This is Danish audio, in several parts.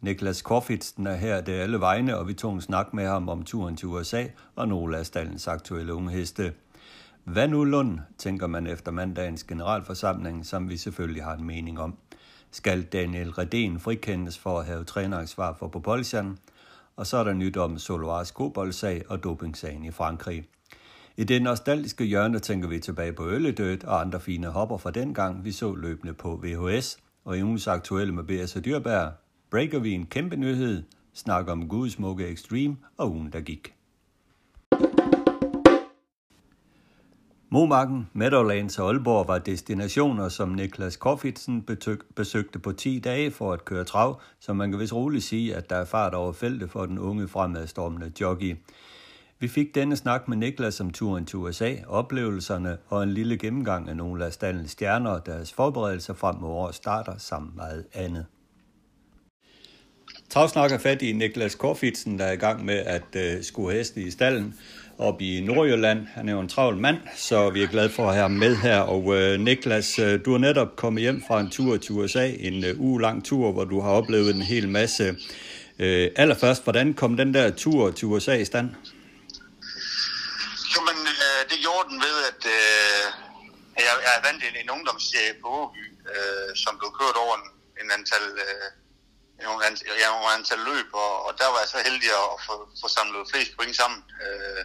Niklas Korfitsen er her, det er alle vegne, og vi tog en snak med ham om turen til USA og nogle af stallens aktuelle unge heste. Hvad nu Lund, tænker man efter mandagens generalforsamling, som vi selvfølgelig har en mening om. Skal Daniel Reden frikendes for at have træneransvar for Popoljan? Og så er der nyt om Soloars koboldsag og dopingsagen i Frankrig. I det nostalgiske hjørne tænker vi tilbage på Ølledødt og andre fine hopper fra dengang, vi så løbende på VHS, og i ugens aktuelle med B.S. Dyrbær, breaker vi en kæmpe nyhed, snakker om Gudsmukke Extreme og ugen, der gik. Momarken, Meadowlands og Aalborg var destinationer, som Niklas Koffitsen besøgte på 10 dage for at køre trav, så man kan vist roligt sige, at der er fart over feltet for den unge fremadstormende jockey. Vi fik denne snak med Niklas om turen til USA, oplevelserne og en lille gennemgang af nogle af stallens stjerner og deres forberedelser frem mod årets starter samt meget andet. Travsnak er fat i Niklas Korfitsen, der er i gang med at øh, skue heste i stallen op i Nordjylland. Han er jo en travl mand, så vi er glade for at have ham med her. Og øh, Niklas, øh, du er netop kommet hjem fra en tur til USA, en øh, uge lang tur, hvor du har oplevet en hel masse. Øh, allerførst, hvordan kom den der tur til USA i stand? Jo, men øh, det gjorde den ved, at øh, jeg, jeg vandt en, en ungdomsserie på Åby, øh, som blev kørt over en, en antal... Øh, nogle, ja, nogle antal løb, og, og der var jeg så heldig at få, få samlet flest point sammen. Øh,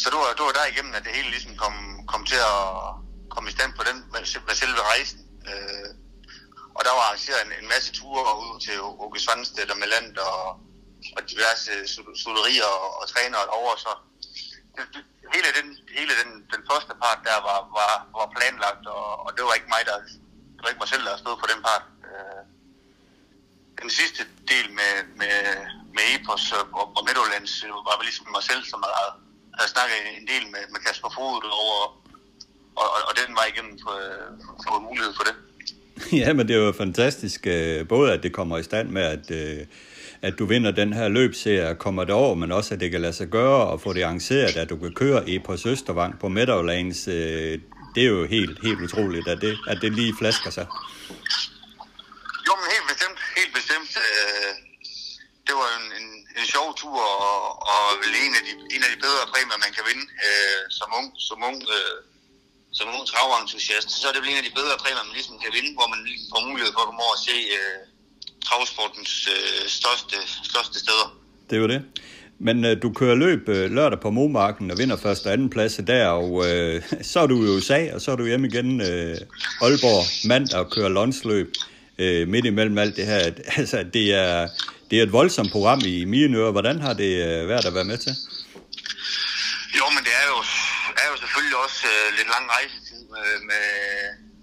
så det var, det var der igennem, at det hele ligesom kom, kom til at komme i stand på den med, med selve rejsen. Øh, og der var arrangeret en, en masse ture ud til Åke Svanstedt og Meland og, og diverse solerier og, og trænere over, så det, det, hele, den, hele den, den første part der var, var, var planlagt, og, og det var ikke mig, der, det var ikke mig selv, der stod på den part. Øh, den sidste del med, med, med Epos og, og Midtjyllands var vel ligesom mig selv, som havde, havde snakket en del med, med Kasper Fod over, og, og, og den var igennem for, for mulighed for det. Ja, men det er jo fantastisk, øh, både at det kommer i stand med, at, øh, at du vinder den her løbserie og kommer over, men også at det kan lade sig gøre og få det arrangeret, at du kan køre i på Søstervang på Meadowlands. Øh, det er jo helt, helt utroligt, at det, at det lige flasker sig. Som ung, som ung, øh, som ung traventusiast. Så er det vel en af de bedre præmier, man ligesom kan vinde, hvor man ligesom får mulighed for at komme over og se øh, travsportens øh, største, største steder. Det er jo det. Men øh, du kører løb øh, lørdag på Momarken og vinder første og anden plads der, og øh, så er du i USA, og så er du hjemme igen øh, Aalborg mandag og kører lunchløb øh, midt imellem alt det her. Altså, det er, det er et voldsomt program i mine ører. Hvordan har det øh, været at være med til? Jo, men det er jo, jo selvfølgelig også øh, lidt lang rejsetid med, med,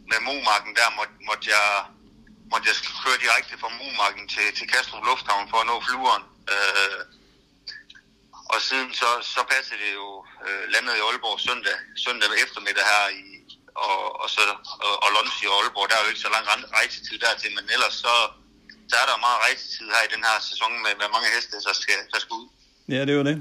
med Momarken. Der måtte, måtte, jeg, måtte jeg køre direkte fra Momarken til, til Kastrup Lufthavn for at nå flyveren. Øh, og siden så, så passede det jo øh, landet i Aalborg søndag, søndag eftermiddag her i, og, og, så, og, og lunch i Aalborg. Der er jo ikke så lang rejsetid dertil, men ellers så, så er der meget rejsetid her i den her sæson med, med mange heste, der skal, der skal ud. Ja, det er jo det.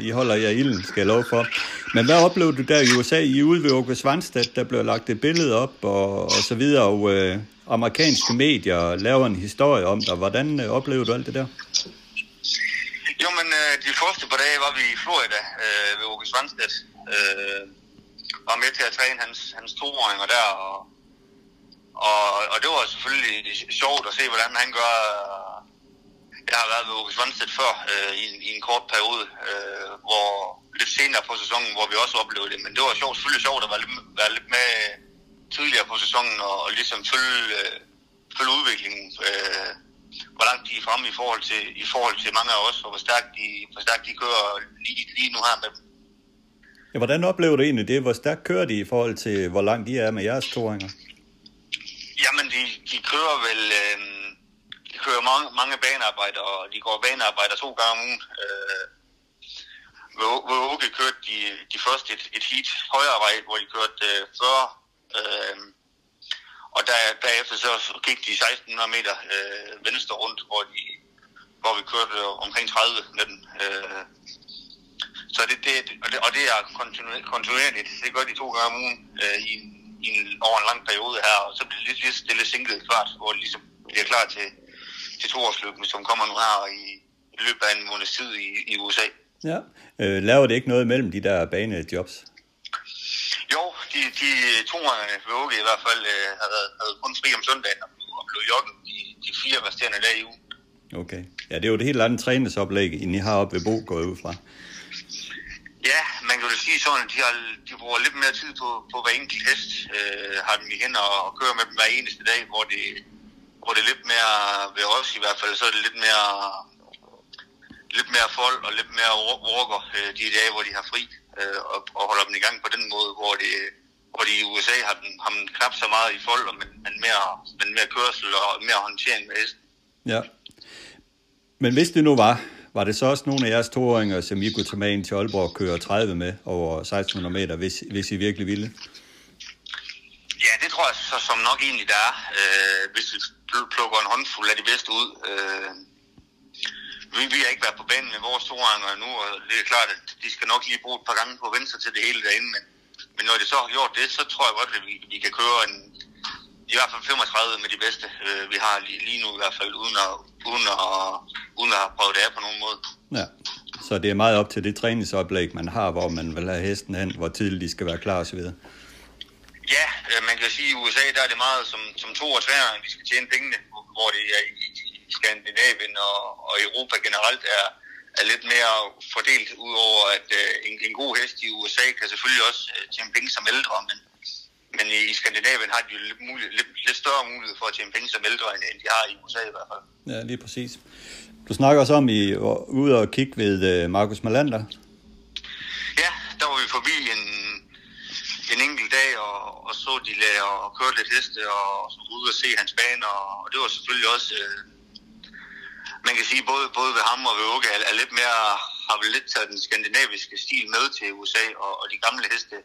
I holder jer ilden, skal jeg love for. Men hvad oplevede du der i USA? I ude ved Åke Svanstedt, der blev lagt et billede op og, og så videre, og øh, amerikanske medier laver en historie om dig. Hvordan øh, oplevede du alt det der? Jo, men øh, de første par dage var vi i Florida øh, ved Åke Svanstedt. Øh, var med til at træne hans, hans toåringer der, og, og, og det var selvfølgelig sjovt at se, hvordan han gør. Jeg har været ved Åke Svanstedt før øh, i, en, i en kort periode, øh, hvor lidt senere på sæsonen, hvor vi også oplevede det. Men det var sjovt, selvfølgelig sjovt at være lidt, være lidt med tidligere på sæsonen og, og ligesom følge, øh, følge udviklingen. Øh, hvor langt de er fremme i forhold til, i forhold til mange af os, og hvor stærkt de, hvor stærkt de kører lige, lige nu her med dem. Ja, hvordan oplever du egentlig det? Hvor stærkt kører de i forhold til, hvor langt de er med jeres toringer? Jamen, de, de kører vel... Øh, de kører mange, mange banearbejder, og de går banearbejder to gange om ugen. Øh, hvor, hvor Åke kørte de, de første et, et heat højere vej, hvor de kørte øh, 40. Øh, og der, derefter så gik de 1600 meter øh, venstre rundt, hvor, de, hvor vi kørte omkring 30 med den. Øh, så det, det, og det, og det er kontinuerligt. Det gør de to gange om ugen øh, i, i en, over en lang periode her, og så bliver det lidt, lidt stille singlet klart, hvor det ligesom bliver klar til, til toårsløbene, som kommer nu her i, i løbet af en måneds tid i, i USA. Ja. Øh, laver det ikke noget mellem de der banejobs? Jo, de, de toerne ved Åke i hvert fald øh, havde, havde kun fri om søndagen og blev, og blev jogget de, de fire resterende dage i ugen. Okay. Ja, det er jo det helt andet træningsoplæg, end I har oppe ved Bo, går ud fra. Ja, man kan jo sige sådan, at de, har, de bruger lidt mere tid på, på hver enkelt hest. Øh, har dem igen og, og kører med dem hver eneste dag, hvor det, hvor det er lidt mere, ved os i hvert fald, så er det lidt mere, lidt mere fold og lidt mere walker øh, de dage, hvor de har fri øh, og, og holder dem i gang på den måde, hvor det, hvor de i USA har dem, har dem knap så meget i fold, men, men, mere, men mere kørsel og mere håndtering med hesten. Ja. Men hvis det nu var, var det så også nogle af jeres toåringer, som I kunne tage med ind til Aalborg og køre 30 med over 1600 meter, hvis, hvis I virkelig ville? Ja, det tror jeg så som nok egentlig der er, øh, hvis vi plukker en håndfuld af de bedste ud. Øh, vi, vi har ikke været på banen med vores storanger nu, og det er klart, at de skal nok lige bruge et par gange på venstre til det hele derinde, men, men når de så har gjort det, så tror jeg godt, at vi, vi kan køre en, i hvert fald 35 med de bedste, øh, vi har lige, lige nu i hvert fald, uden at, uden at, uden at have prøvet det af på nogen måde. Ja, så det er meget op til det træningsoplæg, man har, hvor man vil have hesten hen, hvor tidligt de skal være klar osv. Ja, øh, man kan sige, at i USA der er det meget som, som to og tre, de skal tjene pengene, hvor det er i, i Skandinavien og, og Europa generelt er, er lidt mere fordelt, udover at øh, en, en god hest i USA kan selvfølgelig også øh, tjene penge som ældre, men, men i Skandinavien har de jo lidt, mulighed, lidt, lidt større mulighed for at tjene penge som ældre, end, end de har i USA i hvert fald. Ja, lige præcis. Du snakker også om, at I var ude og kigge ved Markus Malander. Ja, der var vi forbi en, en enkelt dag og, og så de lagde og kørte lidt heste og, og så ud og se hans bane, og, og det var selvfølgelig også, øh, man kan sige, både, både ved ham og ved Åke er, er lidt mere, har vel lidt taget den skandinaviske stil med til USA, og, og de gamle heste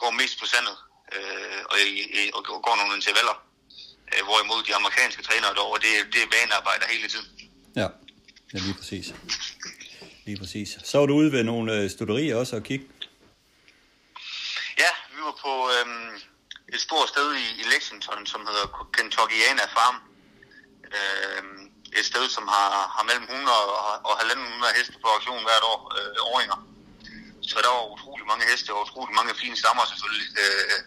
går mest på sandet øh, og, i, og går nogle intervaller. Øh, hvorimod de amerikanske trænere derovre, det, det er banearbejder hele tiden. Ja, ja lige præcis. Lige præcis. Så var du ude ved nogle øh, studerier også og kigge? Ja, vi var på øhm, et stort sted i, i Lexington, som hedder Kentuckiana Farm. Øhm, et sted, som har, har mellem 100 og 1.500 heste på auktion hvert år, øh, åringer. Så der var utrolig mange heste og utrolig mange fine stammer selvfølgelig. Øh,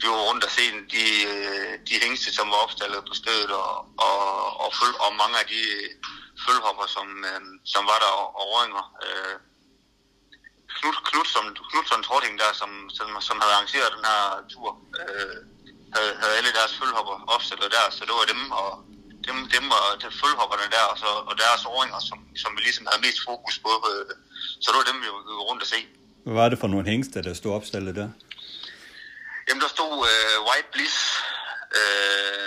vi var rundt og se de, øh, de hængste, som var opstallet på stedet, og, og, og, føl, og mange af de øh, følhopper, som, øh, som var der, og, og åringer. Øh, Knut, Knudsen, Knudsen Trotting der, som, som, som havde arrangeret den her tur, øh, havde, havde alle deres følhopper opstillet der, så det var dem og dem, dem og de følhopperne der, og, så, og deres åringer, som, som vi ligesom havde mest fokus på. Øh, så det var dem, vi var rundt at se. Hvad var det for nogle hængste, der stod opstillet der? Jamen, der stod øh, White Bliss, øh,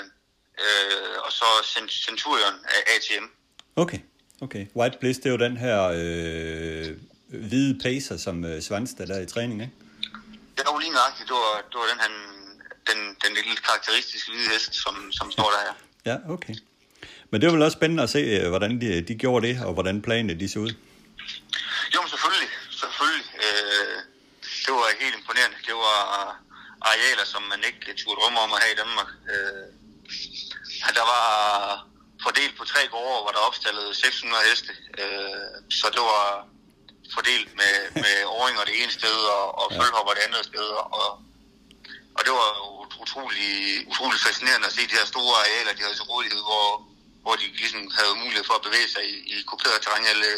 øh, og så Centurion af ATM. Okay, okay. White Bliss, det er jo den her øh, hvide pacer, som øh, Svanstad der i træning, ikke? Det var lige nøjagtigt. Det var, det var den, han, den, den lille karakteristiske hvide hest, som, som står der her. Ja, okay. Men det var vel også spændende at se, øh, hvordan de, de gjorde det, og hvordan planene de så ud. Jo, men selvfølgelig. selvfølgelig. Øh, det var helt imponerende. Det var arealer, som man ikke turde drømme om at have i Danmark. Øh, der var fordelt på tre gårde, hvor der opstillede 600 heste. Øh, så det var fordelt med, med åringer det ene sted, og, og ja. følhopper det andet sted. Og, og det var utrolig, utrolig fascinerende at se de her store arealer, de havde til rådighed, hvor, hvor de ligesom havde mulighed for at bevæge sig i, i kuperet terræn, eller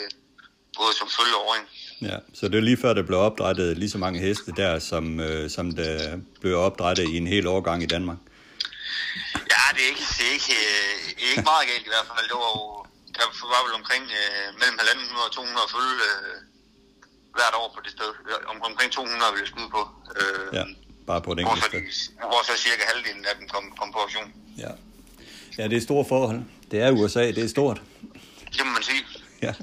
både som følge og åring. Ja, så det er lige før, der blev opdrettet lige så mange heste der, som, øh, som der blev opdrettet i en hel årgang i Danmark. Ja, det er ikke, det er ikke, er ikke meget galt i hvert fald. Det var jo, der var vel omkring øh, mellem 1.500 og 200 følge øh, hvert år på det sted. Om, omkring 200 vil jeg skyde på. Øh, ja, bare på et enkelt sted. hvor så cirka halvdelen af dem kom, kom på auktion. Ja. ja, det er store forhold. Det er USA, det er stort. Det må man sige. Ja.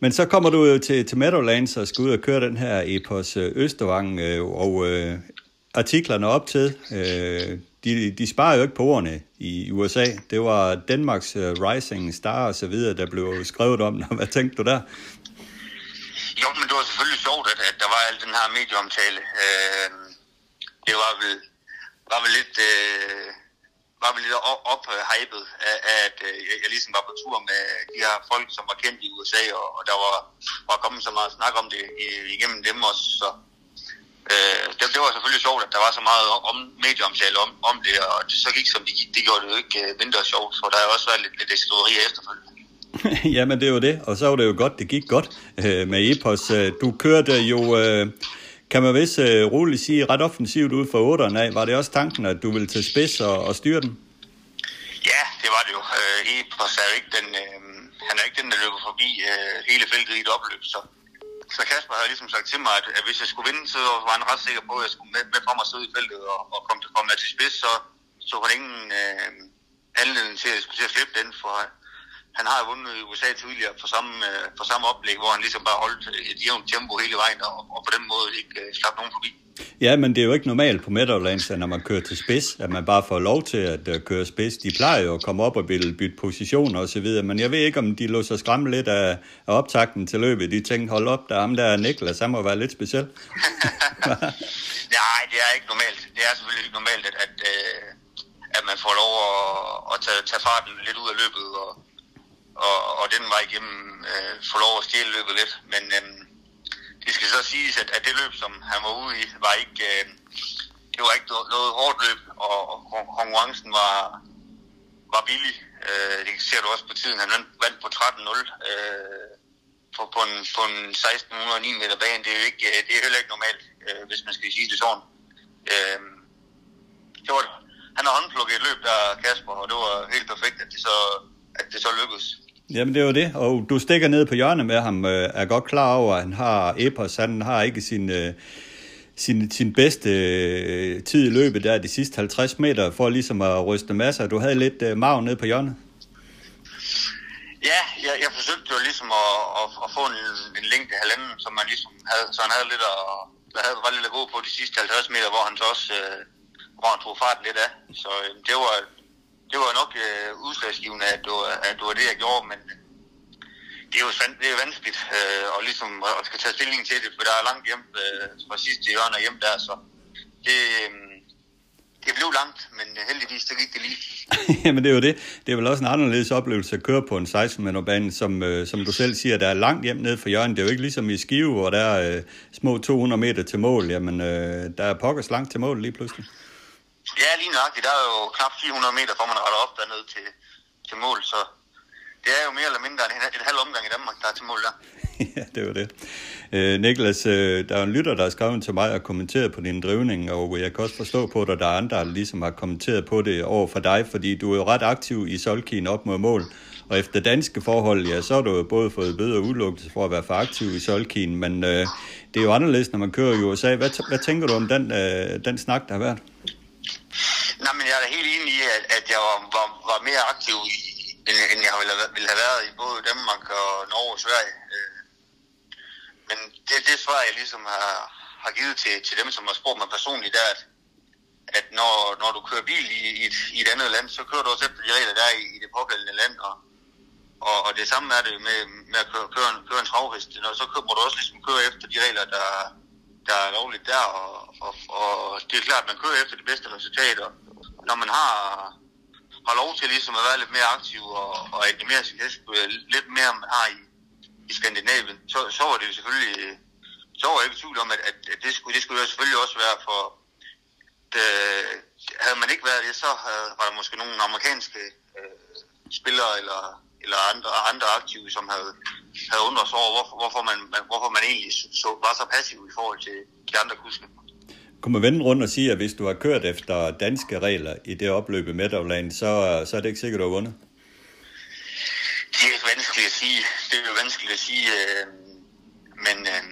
Men så kommer du jo til, til Meadowlands og skal ud og køre den her Epos øh, Østervang, øh, og øh, artiklerne op til, øh, de, de sparer jo ikke på ordene i USA. Det var Danmarks uh, Rising Star og så videre, der blev skrevet om. Hvad tænkte du der? Jo, men det var selvfølgelig sjovt, at, at der var al den her medieomtale. Øh, det var vel, var vel lidt... Øh, var vel lidt ophypet af, at øh, jeg ligesom var på tur med de her folk, som var kendt i USA, og, og der var, var kommet så meget snak om det igennem dem også. Så, øh, det, det var selvfølgelig sjovt, at der var så meget om, medieomtale om, om det, og det så gik som det gik. Det gjorde det jo ikke øh, mindre sjovt, for der har også været lidt, lidt eksploderier efterfølgende. Jamen det var det, og så var det jo godt, det gik godt øh, med Epos. Øh, du kørte jo, øh, kan man vist øh, roligt sige, ret offensivt ud fra 8'eren af. Var det også tanken, at du ville tage spids og, og styre den? Ja, det var det jo. Øh, Epos er jo ikke den, øh, han er ikke den, der løber forbi øh, hele feltet i et opløb, så så Kasper havde ligesom sagt til mig, at, at hvis jeg skulle vinde, så var han ret sikker på, at jeg skulle med, med frem og sidde i feltet og, og komme, til, komme til spids, så, så var der ingen øh, anledning til, at jeg skulle til at slippe den, for han har vundet i USA tidligere for samme, øh, for samme oplæg, hvor han ligesom bare holdt et jævnt tempo hele vejen, og, og på den måde ikke øh, slap nogen forbi. Ja, men det er jo ikke normalt på Meadowlands, når man kører til spids, at man bare får lov til at uh, køre spids. De plejer jo at komme op og ville bytte positioner og så videre, men jeg ved ikke, om de lå sig skræmme lidt af, af optakten til løbet. De tænkte, hold op, der ham der Niklas, han må være lidt speciel. Nej, det er ikke normalt. Det er selvfølgelig ikke normalt, at, at, øh, at man får lov at, at tage, tage farten lidt ud af løbet, og, og, og den vej igennem øh, få lov at stjæle løbet lidt. Men øh, det skal så siges, at, at det løb, som han var ude i, var ikke, øh, det var ikke noget, noget hårdt løb, og, og konkurrencen var, var billig. Øh, det ser du også på tiden. Han vandt på 13-0 øh, på, på, en, på en 1609 meter bane. Det er jo ikke, øh, det er heller ikke normalt, øh, hvis man skal sige det sådan. Øh, det var, han har håndplukket et løb der, Kasper, og det var helt perfekt, at det så, at det så lykkedes. Jamen det er jo det, og du stikker ned på hjørnet med ham, øh, er godt klar over, at han har Epos, han har ikke sin, øh, sin, sin bedste øh, tid i løbet der de sidste 50 meter, for ligesom at ryste masser. Du havde lidt øh, maven ned på hjørnet. Ja, jeg, jeg forsøgte jo ligesom at, at, at få en, en længde halvanden, som man ligesom havde, så han havde lidt at, der havde, var lidt at gå på de sidste 50 meter, hvor han så også, øh, hvor han tog farten lidt af. Så øh, det var, det var nok øh, udslagsgivende, at det, var, at det var det, jeg gjorde, men øh, det er jo, det er vanskeligt øh, og ligesom at skal tage stilling til det, for der er langt hjem øh, fra sidste hjørne og hjem der, så det, øh, det blev langt, men heldigvis det gik det lige. Jamen det er jo det. Det er vel også en anderledes oplevelse at køre på en 16 meter bane, som, øh, som du selv siger, der er langt hjem ned for hjørnet. Det er jo ikke ligesom i Skive, hvor der er øh, små 200 meter til mål. Jamen øh, der er pokkers langt til mål lige pludselig. Ja, lige nøjagtigt. Der er jo knap 400 meter, for man retter op dernede til, til mål, så det er jo mere eller mindre en, en halv omgang i Danmark, der er til mål der. ja, det var det. Øh, Niklas, øh, der er en lytter, der har skrevet til mig og kommenteret på din drivning, og jeg kan også forstå på dig, at der er andre, der ligesom har kommenteret på det over for dig, fordi du er jo ret aktiv i Solkien op mod mål. Og efter danske forhold, ja, så har du jo både fået bøde og udelukkelse for at være for aktiv i Solkien, men øh, det er jo anderledes, når man kører i USA. Hvad, hvad tænker du om den, øh, den snak, der har været? Nej, men jeg er da helt enig i, at, at jeg var, var, var mere aktiv i, end, end jeg ville, ville have været i både Danmark og Norge og Sverige. Øh, men det, det svar, jeg ligesom har, har givet til, til dem, som har spurgt mig personligt, er, at, at når, når du kører bil i, i, et, i et andet land, så kører du også efter de regler, der er i, i det pågældende land. Og, og, og det samme er det med, med at køre, køre, en, køre en travhest. Når, så kører, må du også ligesom køre efter de regler, der, der er lovligt der. Og, og, og det er klart, at man kører efter de bedste resultater. Når man har har lov til ligesom at være lidt mere aktiv og, og animere sin hest øh, lidt mere, end man har i, i Skandinavien, så, så var det jo selvfølgelig, så var jeg ikke i tvivl om, at, at, at det, skulle, det skulle jo selvfølgelig også være for, det, havde man ikke været det, så havde, var der måske nogle amerikanske øh, spillere eller, eller andre, andre aktive, som havde, havde undret sig over, hvorfor, hvorfor, man, hvorfor man egentlig så, var så passiv i forhold til de andre kusker kunne man vende rundt og sige, at hvis du har kørt efter danske regler i det opløb i Meadowland, så, så er det ikke sikkert, at du har vundet? Det er ikke vanskeligt at sige. Det er jo vanskeligt at sige, øh, men øh,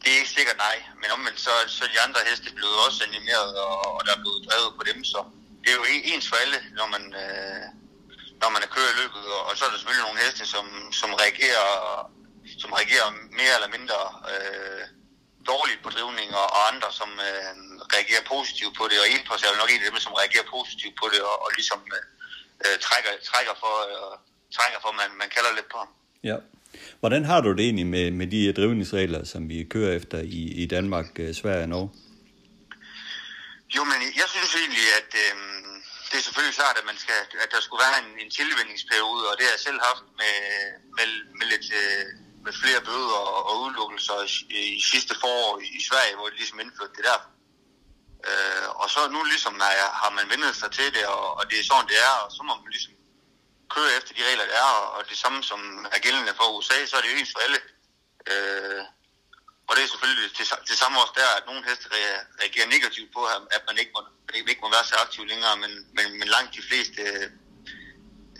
det er ikke sikkert nej. Men omvendt så, så de andre heste blevet også animeret, og, og der er blevet drevet på dem, så det er jo ens for alle, når man, øh, når man er kører i løbet, og, og så er der selvfølgelig nogle heste, som, som reagerer som reagerer mere eller mindre øh, dårligt på drivning, og, andre, som øh, reagerer positivt på det, og Elpos er jo nok en af dem, som reagerer positivt på det, og, og ligesom øh, trækker, trækker for, øh, trækker for man, man kalder lidt på ham. Ja. Hvordan har du det egentlig med, med de drivningsregler, som vi kører efter i, i Danmark, øh, Sverige og Norge? Jo, men jeg synes egentlig, at øh, det er selvfølgelig klart, at, man skal, at der skulle være en, en tilvændingsperiode, og det har jeg selv haft med, med, med lidt... Øh, med flere bøder og, og udelukkelser i, i sidste forår i Sverige, hvor de ligesom indførte det der. Øh, og så nu ligesom er, har man vendt sig til det, og, og det er sådan, det er, og så må man ligesom køre efter de regler, der er, og det samme som er gældende for USA, så er det jo ens for alle. Øh, og det er selvfølgelig det, det samme også der, at nogle heste reagerer negativt på, at man ikke må, ikke må være så aktiv længere, men, men, men langt de fleste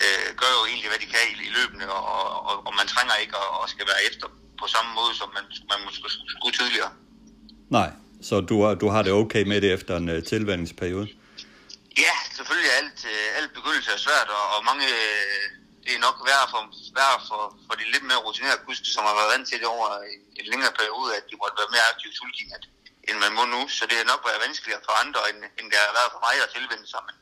øh, gør jo egentlig, hvad de kan i, i løbende, og, og, og man trænger ikke og, og skal være efter på samme måde, som man, man måske skulle tidligere. Nej, så du har, du har det okay med det efter en uh, tilvændingsperiode? Ja, selvfølgelig alt, uh, alt begyndelse er svært, og, og mange, uh, det er nok værre for, værre for, for de lidt mere rutinerede kuske, som har været vant til det over en, en længere periode, at de måtte være mere aktive sulking, end man må nu. Så det er nok været vanskeligere for andre, end, end det har været for mig at tilvende sig. Men,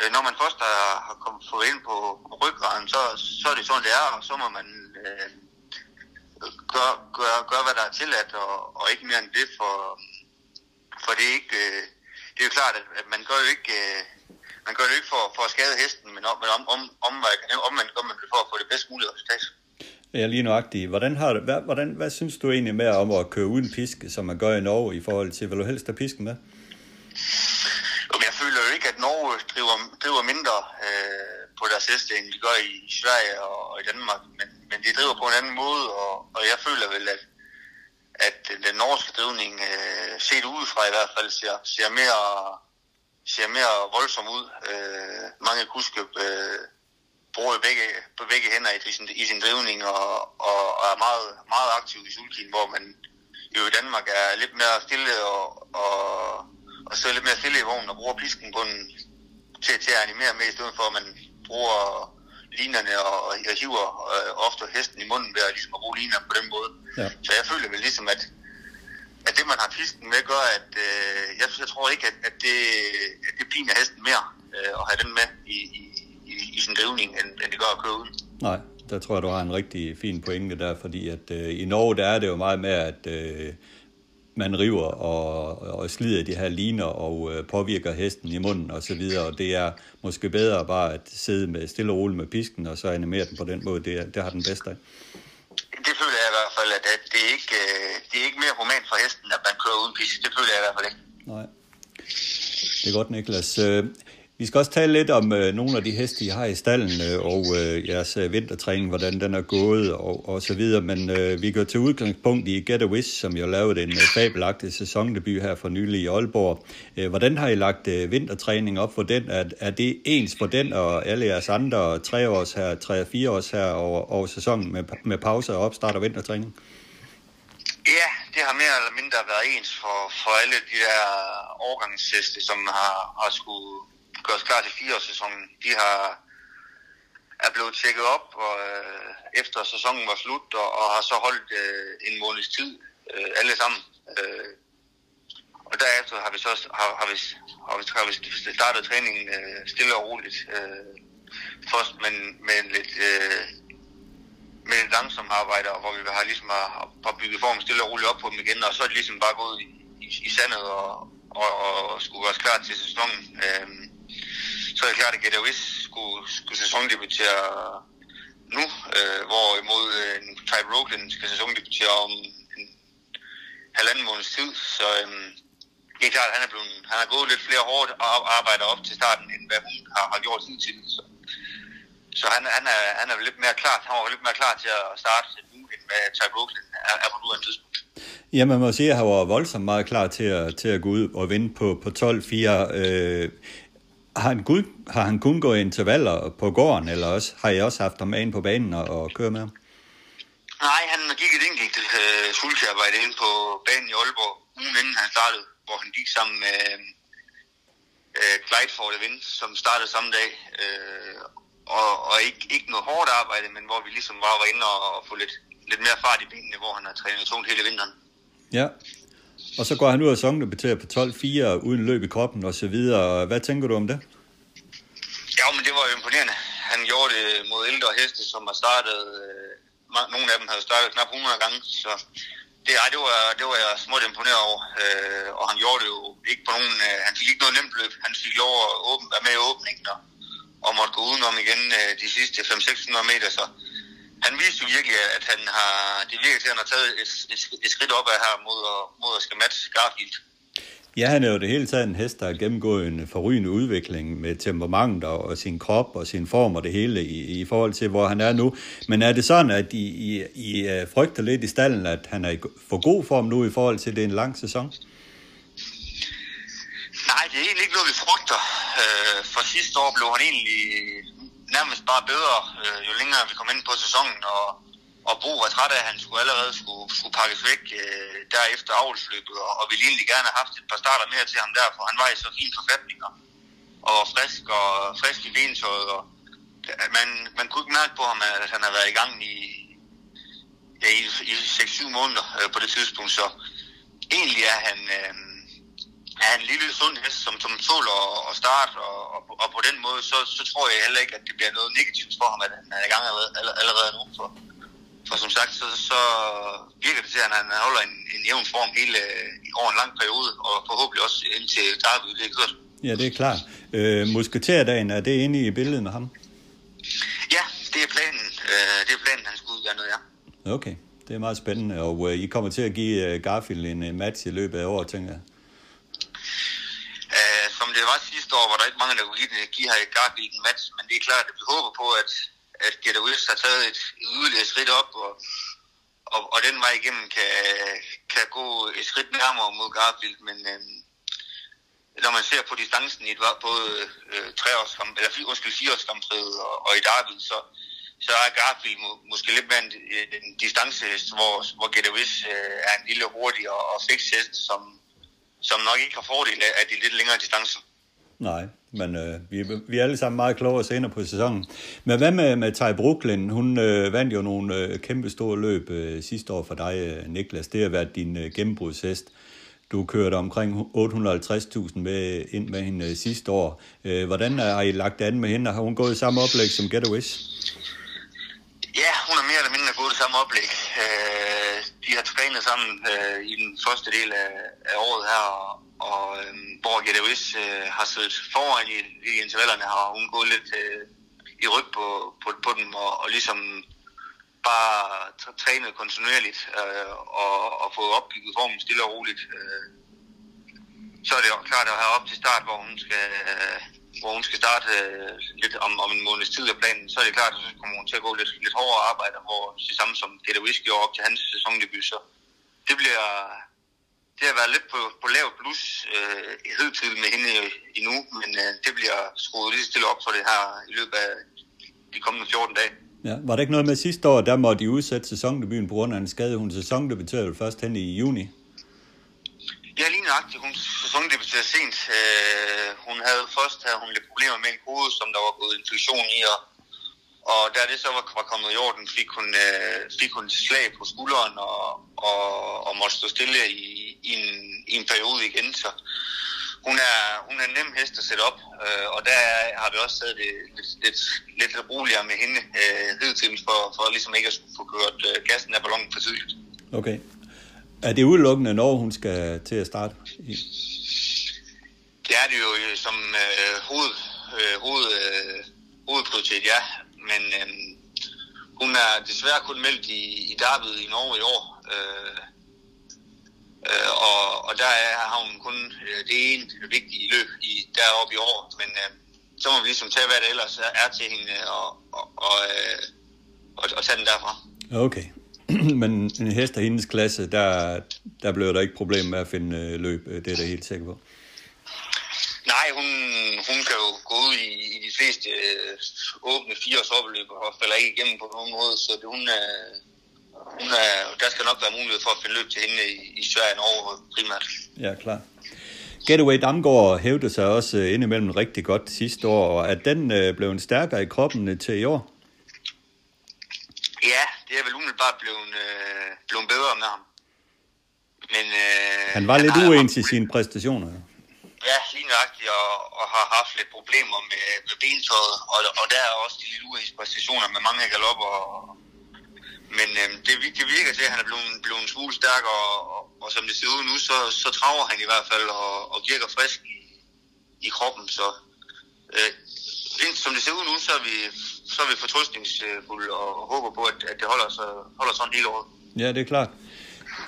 øh, når man først har, har kommet fået ind på, på ryggraden, så, så er det sådan, det er, og så må man øh, gøre, gør, gør, hvad der er tilladt, og, og ikke mere end det, for, for det er ikke... Øh, det er jo klart, at, at man gør jo ikke... Øh, man gør det ikke for, for at skade hesten, men om, om, om, om, om man gør man det for at få det bedst mulige resultat. Ja, lige nøjagtigt. Hvordan, har det, hvad, hvordan, hvad synes du egentlig med om at køre uden piske, som man gør i Norge i forhold til, vil du helst have pisken med? føler jo ikke, at Norge driver, driver mindre øh, på deres heste, end de gør i, Sverige og, og i Danmark. Men, men de driver på en anden måde, og, og jeg føler vel, at, at den norske drivning, øh, set udefra i hvert fald, ser, ser, mere, ser mere voldsom ud. Øh, mange kuske øh, bruger begge, på begge hænder i sin, i sin drivning og, og, og er meget, meget aktiv i sulkin, hvor man jo i Danmark er lidt mere stille og, og og så lidt mere stille i vognen og bruger pisken på en, til, til at animere med, i stedet for at man bruger linerne og, og, og hiver øh, ofte hesten i munden ved at, ligesom at bruge linerne på den måde. Ja. Så jeg føler vel ligesom, at, at det, man har pisten med, gør, at øh, jeg, jeg tror ikke, at, at, det, at det piner hesten mere øh, at have den med i, i, i, i sin drivning, end, end det gør at køre ud. Nej, der tror jeg, du har en rigtig fin pointe der, fordi at øh, i Norge, der er det jo meget med, at øh, man river og, og slider de her liner og øh, påvirker hesten i munden og så videre, og det er måske bedre bare at sidde med stille og roligt med pisken og så animere den på den måde, det, det har den bedste af. Det føler jeg i hvert fald, at, at det, er ikke, øh, det er ikke mere roman for hesten, at man kører uden pisse. Det føler jeg i hvert fald ikke. Nej. Det er godt, Niklas. Øh, vi skal også tale lidt om øh, nogle af de heste, I har i stallen, øh, og øh, jeres øh, vintertræning, hvordan den er gået, og, og så videre. Men øh, vi går til udgangspunkt i Get a Wish, som jo lavede en øh, fabelagtig sæsondebut her for nylig i Aalborg. Øh, hvordan har I lagt øh, vintertræning op for den? Er, er det ens for den og alle jeres andre tre års her, tre og fire års her over, over sæsonen med, med pause og opstart og vintertræning? Ja, det har mere eller mindre været ens for, for alle de der årgangsheste, som har, har skulle gør os klar til fireårssæsonen. De har, er blevet tjekket op og, øh, efter sæsonen var slut, og, og har så holdt øh, en måneds tid øh, alle sammen. Øh, og derefter har vi så har, har vi, har vi, har vi startet træningen øh, stille og roligt. Øh, først med, med lidt, øh, med lidt langsom arbejde, hvor vi har ligesom har, har bygget formen stille og roligt op på dem igen, og så er det ligesom bare gået i, i, i sandet og, og, og skulle være klar til sæsonen. Øh, så er det klart, at Gedawis skulle, skulle sæsondebutere nu, øh, hvorimod øh, Ty Brooklyn skal sæsondebutere om en halvanden måneds tid. Så øh, det er klart, at han er, blevet, han har gået lidt flere hårdt og arbejder op til starten, end hvad hun har, har gjort tid Så, så han, han, er, han er lidt mere klar, han var lidt mere klar til at starte nu, end hvad Ty Brooklyn er, er på nuværende tidspunkt. Ja, man må sige, at han var voldsomt meget klar til at, til at gå ud og vinde på, på 12-4. Øh, har han, kun, har han kun gået intervaller på gården, eller også har I også haft ham med ind på banen og, og køre med ham? Nej, han gik et enkelt øh, sultearbejde ind på banen i Aalborg, ugen inden han startede, hvor han gik sammen med øh, Clyde for Vind, som startede samme dag. Øh, og, og ikke, ikke noget hårdt arbejde, men hvor vi ligesom var inde og, og få lidt, lidt mere fart i benene, hvor han har trænet tungt hele vinteren. Ja, og så går han ud af sæsonen og betaler på 12-4 uden løb i kroppen og så videre. Hvad tænker du om det? Ja, men det var jo imponerende. Han gjorde det mod ældre heste, som har startet, øh, nogle af dem havde startet knap 100 gange, så det, ej, det, var, det var jeg småt imponeret over, øh, og han gjorde det jo ikke på nogen, øh, han fik ikke noget nemt løb, han fik lov at åbne, være med i åbningen, og, og måtte gå udenom igen øh, de sidste 500-600 meter, så han viste jo virkelig, at han har, det virker til, at han har taget et, et, et skridt op af her mod, mod at skal matche Garfield. Ja, han er jo det hele taget en hest, der har gennemgået en forrygende udvikling med temperament og, og sin krop og sin form og det hele i, i forhold til, hvor han er nu. Men er det sådan, at I, I, I øh, frygter lidt i stallen, at han er i for god form nu i forhold til, at det er en lang sæson? Nej, det er egentlig ikke noget, vi frygter. Øh, for sidste år blev han egentlig nærmest bare bedre, øh, jo længere vi kom ind på sæsonen, og og Bo var træt af, at han skulle allerede skulle, skulle pakkes væk øh, derefter avlsløbet, og, og ville egentlig gerne have haft et par starter mere til ham der, for han var i så fine forfatninger, og frisk og frisk i bentøjet, og man, man kunne ikke mærke på ham, at han har været i gang i, ja, i, i 6-7 måneder øh, på det tidspunkt, så egentlig er han, øh, er en lille sund hest, som, som tåler at starte, og, og, og på den måde, så, så tror jeg heller ikke, at det bliver noget negativt for ham, at han er i gang allerede, allerede nu. For, for som sagt, så, så virker det til, at han holder en, en jævn form hele over en lang periode, og forhåbentlig også indtil Darby det er kørt. Ja, det er klart. Øh, Musketerdagen, er det inde i billedet med ham? Ja, det er planen. Øh, det er planen, han skal uddanne, ja. Okay, det er meget spændende, og uh, I kommer til at give uh, Garfield en uh, match i løbet af året, tænker jeg. Uh, som det var sidste år, var der ikke mange, der kunne give, give her i den match, men det er klart, at vi håber på, at, at Getta Wills har taget et yderligere skridt op, og, og, og den vej igennem kan, kan gå et skridt nærmere mod Garfield, men øh, når man ser på distancen i et, både øh, treårskamp, eller undskyld, fireårskampriet og, og i Darby, så, så er Garfield må, måske lidt mere en, en distance, hvor, hvor Getta øh, er en lille hurtig og, og fix hest, som, som nok ikke har fordel af de lidt længere distancer. Nej, men øh, vi, vi er alle sammen meget klogere senere på sæsonen. Men hvad med, med Ty Brooklyn? Hun øh, vandt jo nogle øh, kæmpe store løb øh, sidste år for dig, øh, Niklas. Det har været din øh, gennembrudshest. Du kørte omkring 850.000 med, ind med hende øh, sidste år. Øh, hvordan har I lagt det an med hende? Har hun gået samme oplæg som Getaways? Ja, hun er mere eller mindre gået i samme oplæg. Øh, de har trænet sammen øh, i den første del af, af året her, og øh, hvor Gedewis øh, har siddet foran i, i intervallerne, har hun gået lidt øh, i ryg på, på, på dem, og, og ligesom bare trænet kontinuerligt øh, og, og fået opbygget formen stille og roligt. Øh. Så er det jo klart at have op til start, hvor hun skal, øh, hvor hun skal starte øh, lidt om, om en måneds tid af planen, så er det klart, at så kommer hun til at gå lidt, lidt hårdere arbejde, hvor det samme som Peter Whisky gjorde op til hans sæsondebut, så det bliver, det har været lidt på, på lav plus øh, i hedtid med hende øh, endnu, men øh, det bliver skruet lige stille op for det her i løbet af de kommende 14 dage. Ja, var det ikke noget med sidste år, der måtte de udsætte sæsondebuten på grund af en skade? Hun sæsondebuterede først hen i juni. Ja, lige nøjagtigt. Hun sæsondebuterede sent. Øh, hun havde først havde hun lidt problemer med en kode, som der var gået infektion i, og, og da det så var, var kommet i orden, fik hun, øh, fik hun slag på skulderen og, og, og måtte stå stille i, i, en, i en periode igen. Så hun er, hun er en nem hest at sætte op, øh, og der har vi også taget det lidt, lidt, lidt, lidt roligere med hende øh, hidtil, for, for ligesom ikke at skulle få kørt øh, gassen af ballonen for tidligt. Okay. Er det udelukkende, når hun skal til at starte? Det er det jo øh, som øh, hoved, øh, hoved, øh, hovedprioritet, ja. Men øh, hun er desværre kun meldt i, i Darby i Norge i år. Øh, øh, og, og der er, har hun kun øh, det ene vigtige løb i, deroppe i år. Men øh, så må vi ligesom tage, hvad det ellers er, er til hende og, og, og, øh, og, og tage den derfra. Okay. Men en hest af hendes klasse, der, der blev der ikke problem med at finde øh, løb. Det er jeg helt sikker på. Nej, hun, hun kan jo gå ud i, i de fleste øh, åbne fireårs opløb og falder ikke igennem på nogen måde, så det, hun, er, hun er, der skal nok være mulighed for at finde løb til hende i, i Sverige og Norge primært. Ja, klar. Getaway Damgaard hævde sig også øh, indimellem rigtig godt sidste år, og at den øh, blev en stærkere i kroppen øh, til i år? Ja, det er vel umiddelbart blevet, øh, blevet bedre med ham. Men, øh, han var lidt uens i sine præstationer. Ja, lige nøjagtigt, og, og har haft lidt problemer med, med bentøjet, og, og der er også de lidt uens præstationer med mange galopper. Og, men øh, det, det virker til, at han er blevet, blevet en smule stærkere, og, og, og som det ser ud nu, så, så traver han i hvert fald, og, og virker frisk i, i kroppen. Så øh, som det ser ud nu, så er vi, så er vi fortrystningsfulde og håber på, at, at det holder, så, holder sådan hele året. Ja, det er klart.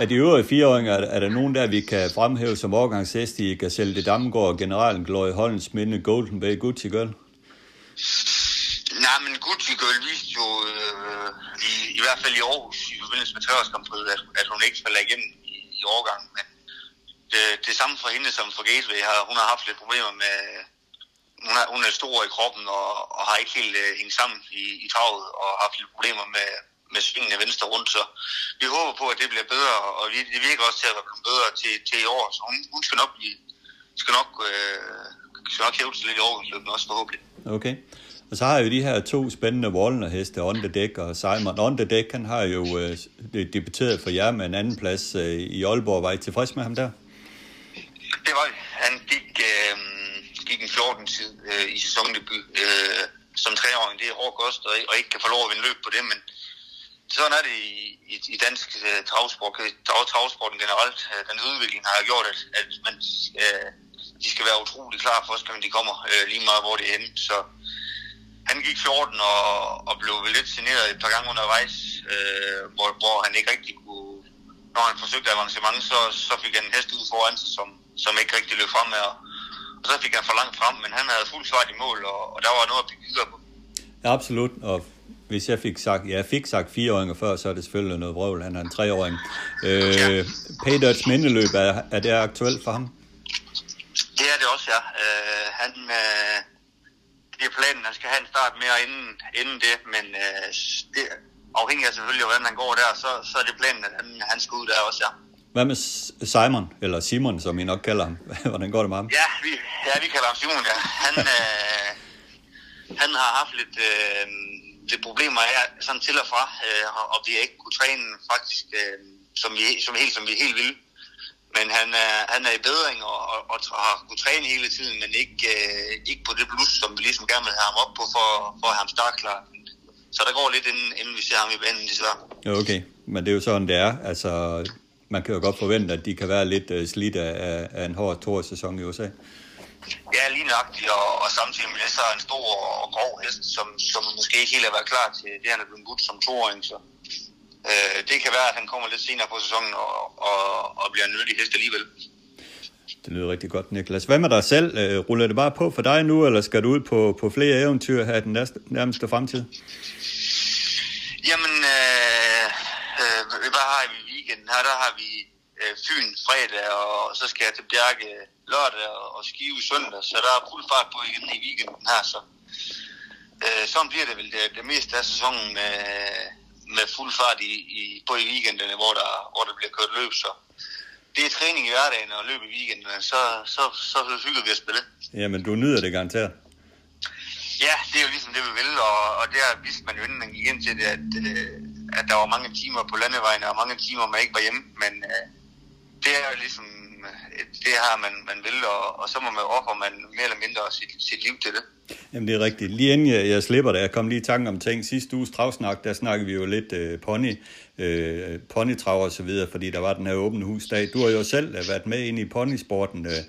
Af de øvrige fireåringer, er der nogen der, vi kan fremhæve som årgangshest i Gazelle de Damgaard, Generalen Glory Holdens Minde, Golden Bay, Gucci Girl? Nej, men Gucci Girl viste jo øh, i, i hvert fald i Aarhus i forbindelse med treårskampen, at, at hun ikke falder igennem i, i årgangen. Men det, det samme for hende som for Gateway. Har, hun har haft lidt problemer med... Hun er, hun er stor i kroppen og, og har ikke helt uh, hængt sammen i, i travet og har haft problemer med, med svingene venstre rundt, så vi håber på, at det bliver bedre, og det virker også til at være bedre til, til i år, så hun, hun skal nok blive, skal nok, øh, skal nok hæve sig lidt i overgangsløbet også forhåbentlig. Okay. Og så har jeg jo de her to spændende Wallner-heste, On The Deck og Simon. On The Deck, han har jo øh, debuteret for jer med en anden plads øh, i Aalborg. Var I tilfreds med ham der? Det var Han gik, øh, gik en 14 tid øh, i sæsondebut øh, som treåring. Det er hårdt kost, og, og ikke kan få lov at vinde løb på det, men sådan er det i, i, i dansk øh, travsport, øh, travsporten generelt. Øh, den udvikling har gjort, at, at man, øh, de skal være utrolig klar for os, når de kommer, øh, lige meget hvor det er henne. Så han gik 14 og, og blev lidt generet et par gange undervejs, øh, hvor, hvor han ikke rigtig kunne... Når han forsøgte avancement, så, så fik han en hest ud foran sig, som, som ikke rigtig løb frem med. Og så fik han for langt frem, men han havde fuld svart i mål, og, og der var noget at bygge videre på. Ja, absolut, og hvis jeg fik sagt, ja, jeg fik sagt fireåringer før, så er det selvfølgelig noget vrøvl. Han er en treåring. Øh, Paydots mindeløb, er, er det aktuelt for ham? Det er det også, ja. Øh, han, øh, det er planen, han skal have en start mere inden, inden det, men øh, det, afhængig af selvfølgelig, hvordan han går der, så, så er det planen, at han, han skal ud der også, ja. Hvad med Simon, eller Simon, som I nok kalder ham? Hvordan går det med ham? Ja, vi, ja, vi kalder ham Simon, ja. Han, øh, han har haft lidt... Øh, det problemer er sådan til og fra, øh, og vi ikke kunne træne faktisk, øh, som, vi, som, helt, som vi helt vil. Men han er, han er i bedring og, og, og har kunnet træne hele tiden, men ikke, øh, ikke på det plus, som vi ligesom gerne vil have ham op på, for, for at have ham startklar. Så der går lidt, inden, inden vi ser ham i banen, desværre. Ja, okay. Men det er jo sådan, det er. Altså, man kan jo godt forvente, at de kan være lidt uh, slidt af, af en hård toårssæson i USA. Ja, lige nøjagtigt, og, og samtidig med det, så er en stor og grov hest, som, som måske ikke helt har været klar til det, han er blevet budt som toåring, så øh, det kan være, at han kommer lidt senere på sæsonen og, og, og bliver en nyttig hest alligevel. Det lyder rigtig godt, Niklas. Hvad med dig selv? Øh, ruller det bare på for dig nu, eller skal du ud på, på flere eventyr her den nærmeste, nærmeste fremtid? Jamen, øh, øh, hvad har vi i weekenden? Her der har vi øh, Fyn fredag, og så skal jeg til Bjerke lørdag og Skive søndag, så der er fuld fart på igen i weekenden her, så øh, sådan bliver det vel det, det meste af sæsonen med, med fuld fart i, i, på i weekenderne, hvor der, hvor der bliver kørt løb, så det er træning i hverdagen og løb i weekenden, så, så, så, så hygger vi at spille. Jamen, du nyder det garanteret. Ja, det er jo ligesom det, vi vil, og, og der vidste man jo inden man gik ind til det, at, øh, at der var mange timer på landevejen, og mange timer, man ikke var hjemme, men øh, det er jo ligesom øh, det her, man, man vil, og, og så må man ofre man mere eller mindre sit, sit liv til det. Jamen det er rigtigt. Lige inden jeg, jeg slipper det, jeg kom lige i tanke om ting. Sidste uges travsnak, der snakkede vi jo lidt øh, pony, øh, ponytrav og så videre, fordi der var den her åbne husdag. Du har jo selv øh, været med ind i ponysporten. Øh.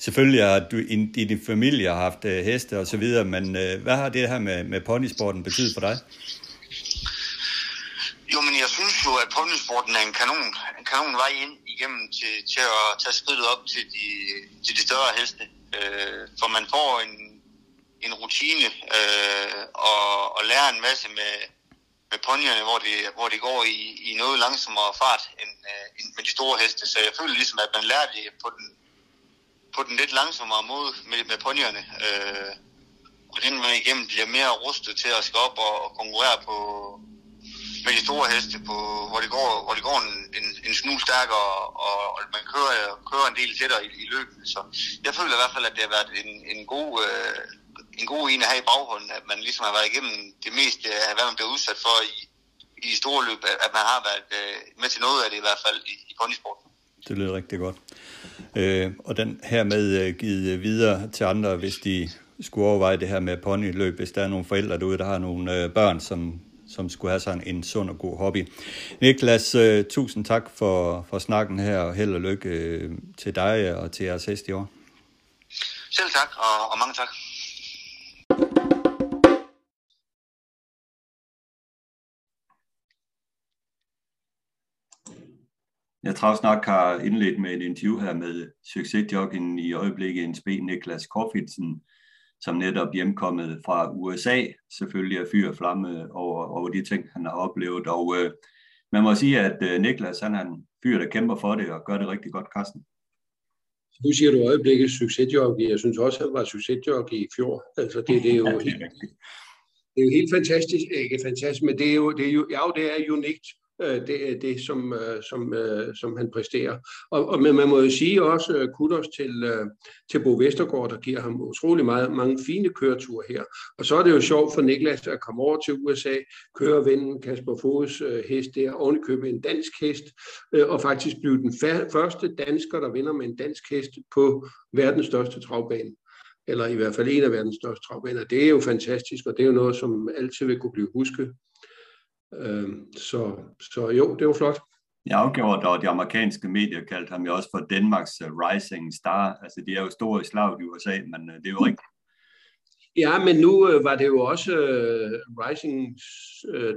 Selvfølgelig har du i, i din familie haft øh, heste og så videre, men øh, hvad har det her med, med ponysporten betydet for dig? Jo, men jeg synes jo, at ponysporten er en kanon, en kanon vej ind igennem til, til at tage skridtet op til de, til de større heste. Øh, for man får en, en rutine øh, og, og lærer en masse med, med ponyerne, hvor de, hvor de går i, i noget langsommere fart end, øh, end med de store heste. Så jeg føler ligesom, at man lærer det på den, på den lidt langsommere måde med, med ponyerne. Øh, og den man igennem bliver mere rustet til at skal op og, og konkurrere på, med de store heste, på, hvor det går, hvor det går en, en, en smule stærkere, og, og man kører, kører en del tættere i, i løbet. Så jeg føler i hvert fald, at det har været en, en god... Øh, en god en at have i baghånden, at man ligesom har været igennem det meste af, hvad man bliver udsat for i, i store løb, at man har været øh, med til noget af det i hvert fald i, i ponysporten. Det lyder rigtig godt. Øh, og den her med øh, givet øh, videre til andre, hvis de skulle overveje det her med ponyløb, hvis der er nogle forældre derude, der har nogle øh, børn, som, som skulle have sådan en sund og god hobby. Niklas, øh, tusind tak for, for snakken her, og held og lykke øh, til dig og til jeres hest i år. Selv tak, og, og mange tak. Jeg tror snart har indledt med et interview her med succesjoggen i øjeblikket en spe Niklas Korfitsen, som netop hjemkommet fra USA, selvfølgelig er fyr og flamme over, over de ting, han har oplevet. Og øh, man må sige, at øh, Niklas han er en fyr, der kæmper for det og gør det rigtig godt, Carsten. Nu siger du øjeblikket succesjockey. Jeg synes også, at han var succesjockey i fjor. Altså, det, det er jo helt, det er jo helt fantastisk. Ikke fantastisk, men det er jo, det er jo, ja, det er unikt øh, det det, som, øh, som, øh, som han præsterer. Og, og, men man må jo sige også øh, kudos til, øh, til Bo Vestergaard, der giver ham utrolig meget, mange fine køreture her. Og så er det jo sjovt for Niklas at komme over til USA, køre vennen Kasper Fodes øh, hest der, ovenikøbe en dansk hest, øh, og faktisk blive den første dansker, der vinder med en dansk hest på verdens største travbane eller i hvert fald en af verdens største travbaner. Det er jo fantastisk, og det er jo noget, som altid vil kunne blive husket. Øh, så, så jo, det var flot. Jeg afgjort, og de amerikanske medier kaldte ham jo også for Danmarks uh, rising star. Altså, de er jo store i slaget i USA, men uh, det er jo rigtigt. Ja, men nu uh, var det jo også uh, Rising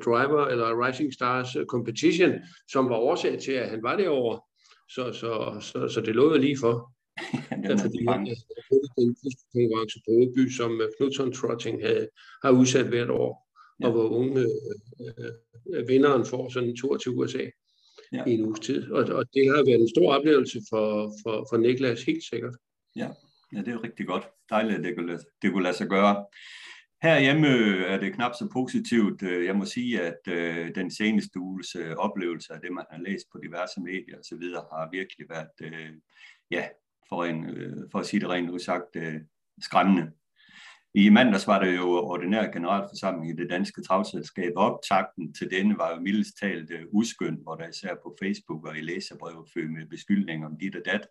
Driver, eller Rising Stars Competition, som var årsag til, at han var derovre. Så, så, så, så det lå jo lige for. ja, det fordi han den konkurrence på Åby, som Knudsen Trotting havde, har udsat hvert år ja. og hvor unge øh, øh, vinderen får sådan en tur til USA ja. i en uges tid. Og, og det har været en stor oplevelse for, for, for Niklas, helt sikkert. Ja. ja, det er jo rigtig godt. Dejligt, at det kunne, lade, det kunne lade sig gøre. Herhjemme er det knap så positivt. Jeg må sige, at øh, den seneste uges øh, oplevelse af det, man har læst på diverse medier osv., har virkelig været, øh, ja, for, en, øh, for at sige det rent udsagt, øh, skræmmende. I mandags var det jo ordinær generalforsamling i det danske travselskab. Optakten til denne var jo mildest talt øh, uskøn, hvor der især på Facebook og i læserbrev følge med beskyldninger om dit og dat.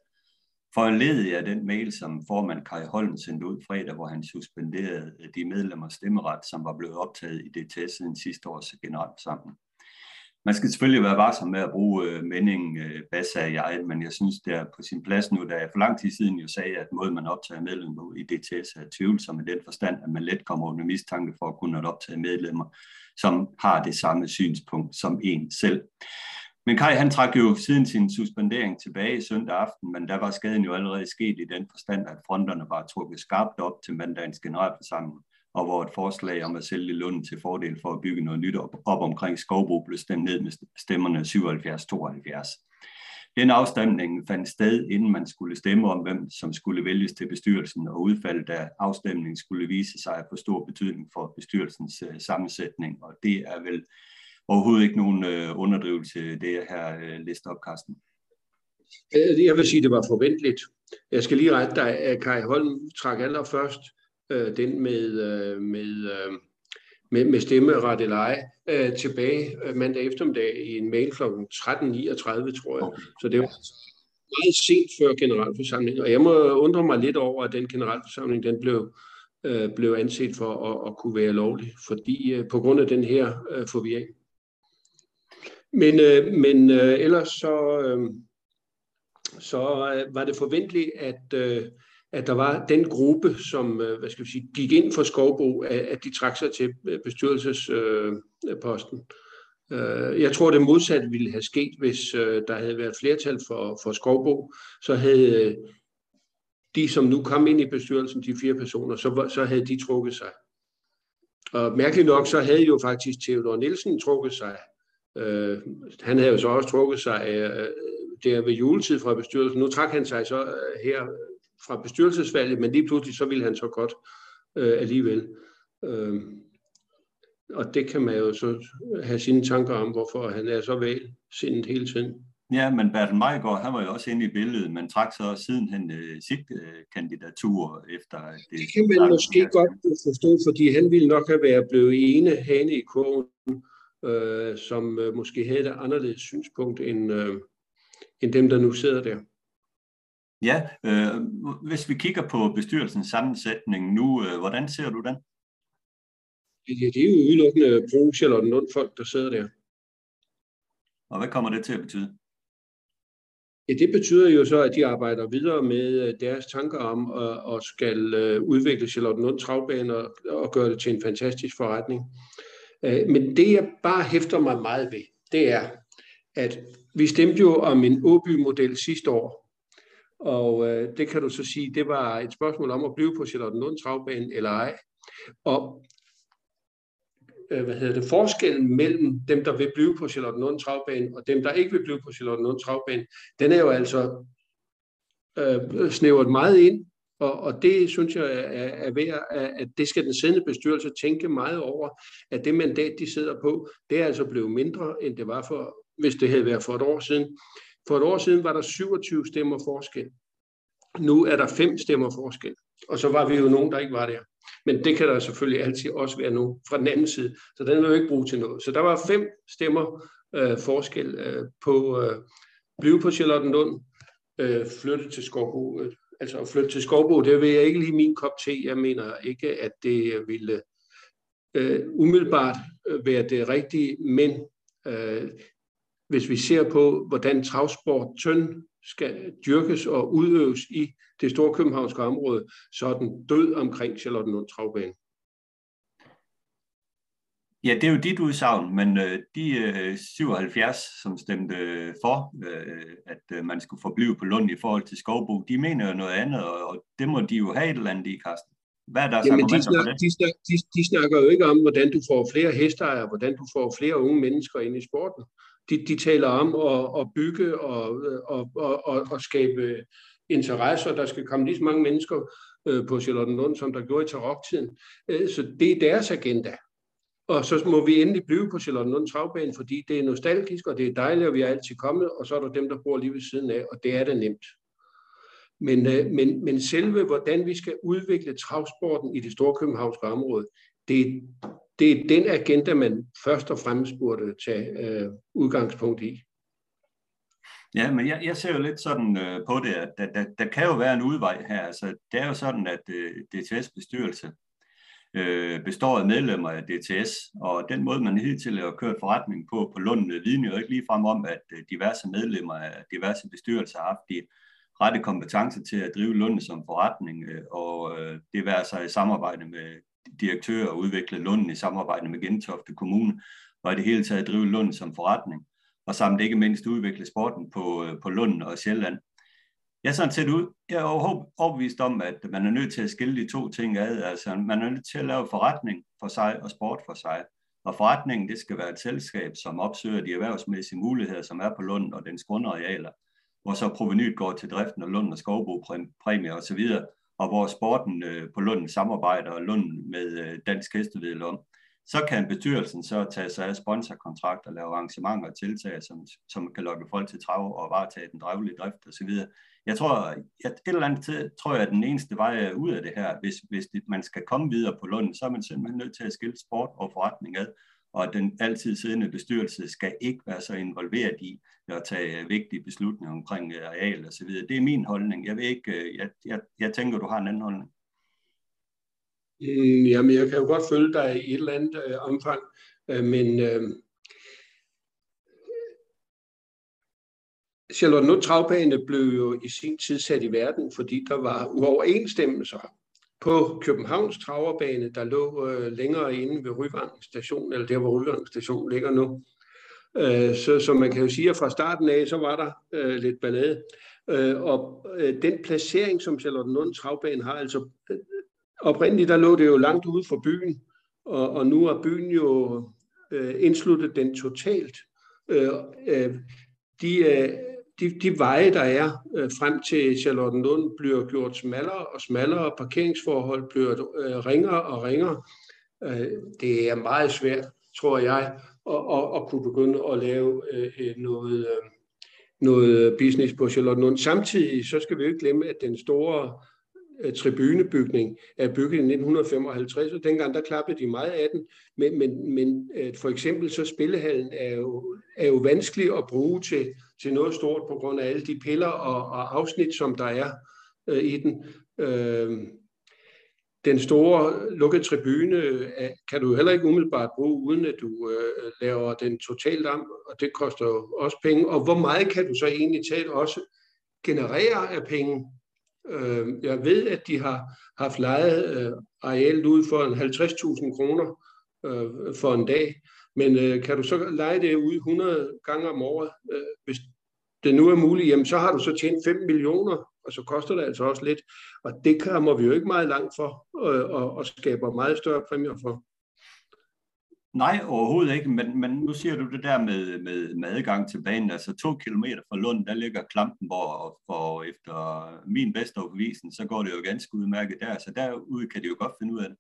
Foranledet af den mail, som formand Kai Holm sendte ud fredag, hvor han suspenderede øh, de medlemmer stemmeret, som var blevet optaget i DTS siden sidste års generalforsamling. Man skal selvfølgelig være varsom med at bruge øh, meningen øh, basa jeg, men jeg synes, det er på sin plads nu, da jeg for lang tid siden jo sagde, at måden, man optager medlemmer i DTS er tvivlsom i den forstand, at man let kommer under mistanke for at kunne optage medlemmer, som har det samme synspunkt som en selv. Men Kai han trak jo siden sin suspendering tilbage søndag aften, men der var skaden jo allerede sket i den forstand, at fronterne var trukket skarpt op til mandagens generalforsamling og hvor et forslag om at sælge Lund til fordel for at bygge noget nyt op, op omkring Skovbro blev stemt ned med stemmerne 77-72. Den afstemning fandt sted, inden man skulle stemme om, hvem som skulle vælges til bestyrelsen, og udfaldet af afstemningen skulle vise sig at få stor betydning for bestyrelsens uh, sammensætning, og det er vel overhovedet ikke nogen uh, underdrivelse, det her øh, uh, liste op, Carsten. Jeg vil sige, at det var forventeligt. Jeg skal lige rette dig, at Kai Holm trak allerførst øh, den med, øh, med, øh, med, med stemmeret eller ej, øh, tilbage øh, mandag eftermiddag i en mail kl. 13.39, tror jeg. Så det var meget sent før generalforsamlingen, og jeg må undre mig lidt over, at den generalforsamling den blev, øh, blev anset for at, at kunne være lovlig, fordi øh, på grund af den her øh, forvirring. Men, øh, men øh, ellers så, øh, så øh, var det forventeligt, at, øh, at der var den gruppe, som øh, hvad skal vi sige, gik ind for Skovbo, at de trak sig til øh, bestyrelsesposten. Øh, jeg tror, det modsatte ville have sket, hvis der havde været flertal for, for Skovbo. Så havde de, som nu kom ind i bestyrelsen, de fire personer, så, så havde de trukket sig. Og mærkeligt nok, så havde jo faktisk Theodor Nielsen trukket sig. Øh, han havde jo så også trukket sig øh, der ved juletid fra bestyrelsen. Nu trak han sig så her fra bestyrelsesvalget, men lige pludselig så ville han så godt øh, alligevel. Øh, og det kan man jo så have sine tanker om, hvorfor han er så vel sindet hele tiden. Ja, men Bertel Meigård, han var jo også inde i billedet, men trak så sidenhen øh, sit øh, kandidatur efter det. Det kan man måske godt forstå, fordi han ville nok have været blevet ene hane i kurven, øh, som øh, måske havde et anderledes synspunkt end, øh, end dem, der nu sidder der. Ja, øh, hvis vi kigger på bestyrelsens sammensætning nu, øh, hvordan ser du den? Ja, det er jo udelukkende brug Charlotte Lund folk, der sidder der. Og hvad kommer det til at betyde? Ja, det betyder jo så, at de arbejder videre med øh, deres tanker om at, at skal øh, udvikle Charlotte Lund travbane og, og gøre det til en fantastisk forretning. Øh, men det, jeg bare hæfter mig meget ved, det er, at vi stemte jo om en Åby-model sidste år, og øh, det kan du så sige, det var et spørgsmål om at blive på Charlottenlund travbane eller ej. Og øh, hvad hedder det, forskellen mellem dem, der vil blive på Charlottenlund Travbane, og dem, der ikke vil blive på Charlottenlund Travbane, den er jo altså øh, snævret meget ind, og, og det synes jeg er, er værd, at det skal den siddende bestyrelse tænke meget over, at det mandat, de sidder på, det er altså blevet mindre, end det var for, hvis det havde været for et år siden. For et år siden var der 27 stemmer forskel. Nu er der fem stemmer forskel. Og så var vi jo nogen, der ikke var der. Men det kan der selvfølgelig altid også være nu fra den anden side, så den vil jo ikke bruge til noget. Så der var fem stemmer øh, forskel øh, på øh, blive på Charlottenlund, øh, flytte til Skovbo. Øh, altså at flytte til Skovbo, det vil jeg ikke lige min kop te. Jeg mener ikke, at det ville øh, umiddelbart øh, være det rigtige, men øh, hvis vi ser på, hvordan travsport tynd skal dyrkes og udøves i det store københavnske område, så er den død omkring Charlottenlund Travbane. Ja, det er jo dit udsagn, men øh, de øh, 77, som stemte for, øh, at øh, man skulle forblive på Lund i forhold til Skovbo, de mener jo noget andet, og, og det må de jo have et eller andet i, Karsten. Hvad er der Jamen, de, snak, det? De, snak, de, de snakker jo ikke om, hvordan du får flere hesteejere, hvordan du får flere unge mennesker ind i sporten. De, de taler om at, at bygge og, og, og, og, og skabe interesser. Der skal komme lige så mange mennesker øh, på Charlottenlund, som der gjorde i taroktiden. Øh, så det er deres agenda. Og så må vi endelig blive på Charlottenlund Travbane, fordi det er nostalgisk, og det er dejligt, og vi er altid kommet, og så er der dem, der bor lige ved siden af, og det er det nemt. Men, øh, men, men selve, hvordan vi skal udvikle travsporten i det store københavnske område, det, det er den agenda, man først og fremmest burde tage øh, udgangspunkt i. Ja, men jeg, jeg ser jo lidt sådan øh, på det, at der, der, der kan jo være en udvej her. Altså, det er jo sådan, at øh, DTS-bestyrelse øh, består af medlemmer af DTS, og den måde, man hidtil har kørt forretning på på Lund, vidner jo ikke ligefrem om, at øh, diverse medlemmer af diverse bestyrelser har haft de rette kompetencer til at drive Lund som forretning, øh, og øh, det vil altså i samarbejde med direktør og udvikle Lunden i samarbejde med Gentofte Kommune, og i det hele taget drive Lund som forretning og samt ikke mindst udvikle sporten på, øh, på Lunden og Sjælland. Jeg er sådan set ud, jeg er overbevist om, at man er nødt til at skille de to ting ad. Altså, man er nødt til at lave forretning for sig og sport for sig. Og forretningen, det skal være et selskab, som opsøger de erhvervsmæssige muligheder, som er på Lund og dens grundarealer, hvor så provenyet går til driften af Lund og Skovbo præmie osv., og hvor sporten øh, på Lund samarbejder og Lund med øh, Dansk Hestevedlom så kan bestyrelsen så tage sig af sponsorkontrakter, lave arrangementer og tiltag, som, som kan lokke folk til trav og varetage den drevlige drift osv. Jeg tror, at et eller andet tid, tror jeg, at den eneste vej ud af det her, hvis, hvis det, man skal komme videre på Lund, så er man simpelthen nødt til at skille sport og forretning ad, og at den altid siddende bestyrelse skal ikke være så involveret i at tage øh, vigtige beslutninger omkring øh, areal og så videre. Det er min holdning. Jeg, ved ikke, øh, jeg, jeg, jeg tænker, du har en anden holdning. Mm, jamen, jeg kan jo godt følge dig i et eller andet øh, omfang, øh, men øh, Charlotte Nutt Travbane blev jo i sin tid sat i verden, fordi der var uoverensstemmelser på Københavns Traverbane, der lå øh, længere inde ved Ryvang station, eller der hvor Ryvang station ligger nu. Øh, så, så man kan jo sige, at fra starten af, så var der øh, lidt ballade. Øh, og øh, den placering, som Charlotte Lund Travbane har, altså øh, oprindeligt der lå det jo langt ude fra byen, og, og nu er byen jo øh, indsluttet den totalt. Øh, øh, de, øh, de, de veje, der er øh, frem til Charlottenlund, bliver gjort smallere og smallere, og parkeringsforhold bliver øh, ringere og ringere. Øh, det er meget svært, tror jeg, at, at, at kunne begynde at lave øh, øh noget, øh, noget business på Charlottenlund. Samtidig så skal vi jo ikke glemme, at den store Øh, tribunebygning er bygget i 1955, og dengang der klappede de meget af den, men, men, men øh, for eksempel så spillehallen er jo, er jo vanskelig at bruge til, til noget stort på grund af alle de piller og, og afsnit, som der er øh, i den. Øh, den store lukkede tribune øh, kan du heller ikke umiddelbart bruge, uden at du øh, laver den totalt om, og det koster jo også penge. Og hvor meget kan du så egentlig talt også generere af penge? Øh, jeg ved, at de har haft lejet øh, arealet ud for en 50.000 kroner øh, for en dag, men øh, kan du så lege det ud 100 gange om året? Øh, hvis det nu er muligt, jamen så har du så tjent 5 millioner og så koster det altså også lidt. Og det kommer vi jo ikke meget langt for, øh, og, og skaber meget større præmier for. Nej, overhovedet ikke, men, men nu siger du det der med, med, med adgang til banen. Altså to kilometer fra Lund, der ligger Klampenborg, og for efter min bedste overbevisning, så går det jo ganske udmærket der, så derude kan de jo godt finde ud af det.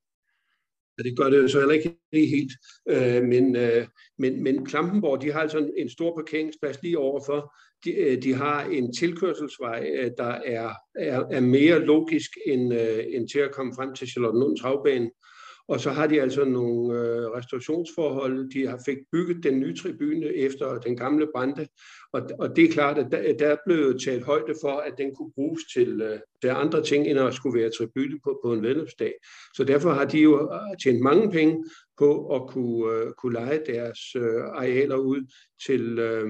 Ja, det gør det jo så heller ikke helt, øh, men, øh, men, men Klampenborg, de har altså en, en stor parkeringsplads lige overfor, de, øh, de har en tilkørselsvej, øh, der er, er, er mere logisk end, øh, end til at komme frem til Charlottenlund Travbane. Og så har de altså nogle øh, restaurationsforhold. De har fik bygget den nye tribune efter den gamle brande. Og, og det er klart, at der, der er blevet taget højde for, at den kunne bruges til, øh, til andre ting, end at skulle være tribune på, på en vedløbsdag. Så derfor har de jo øh, tjent mange penge på at kunne, øh, kunne lege deres øh, arealer ud til, øh,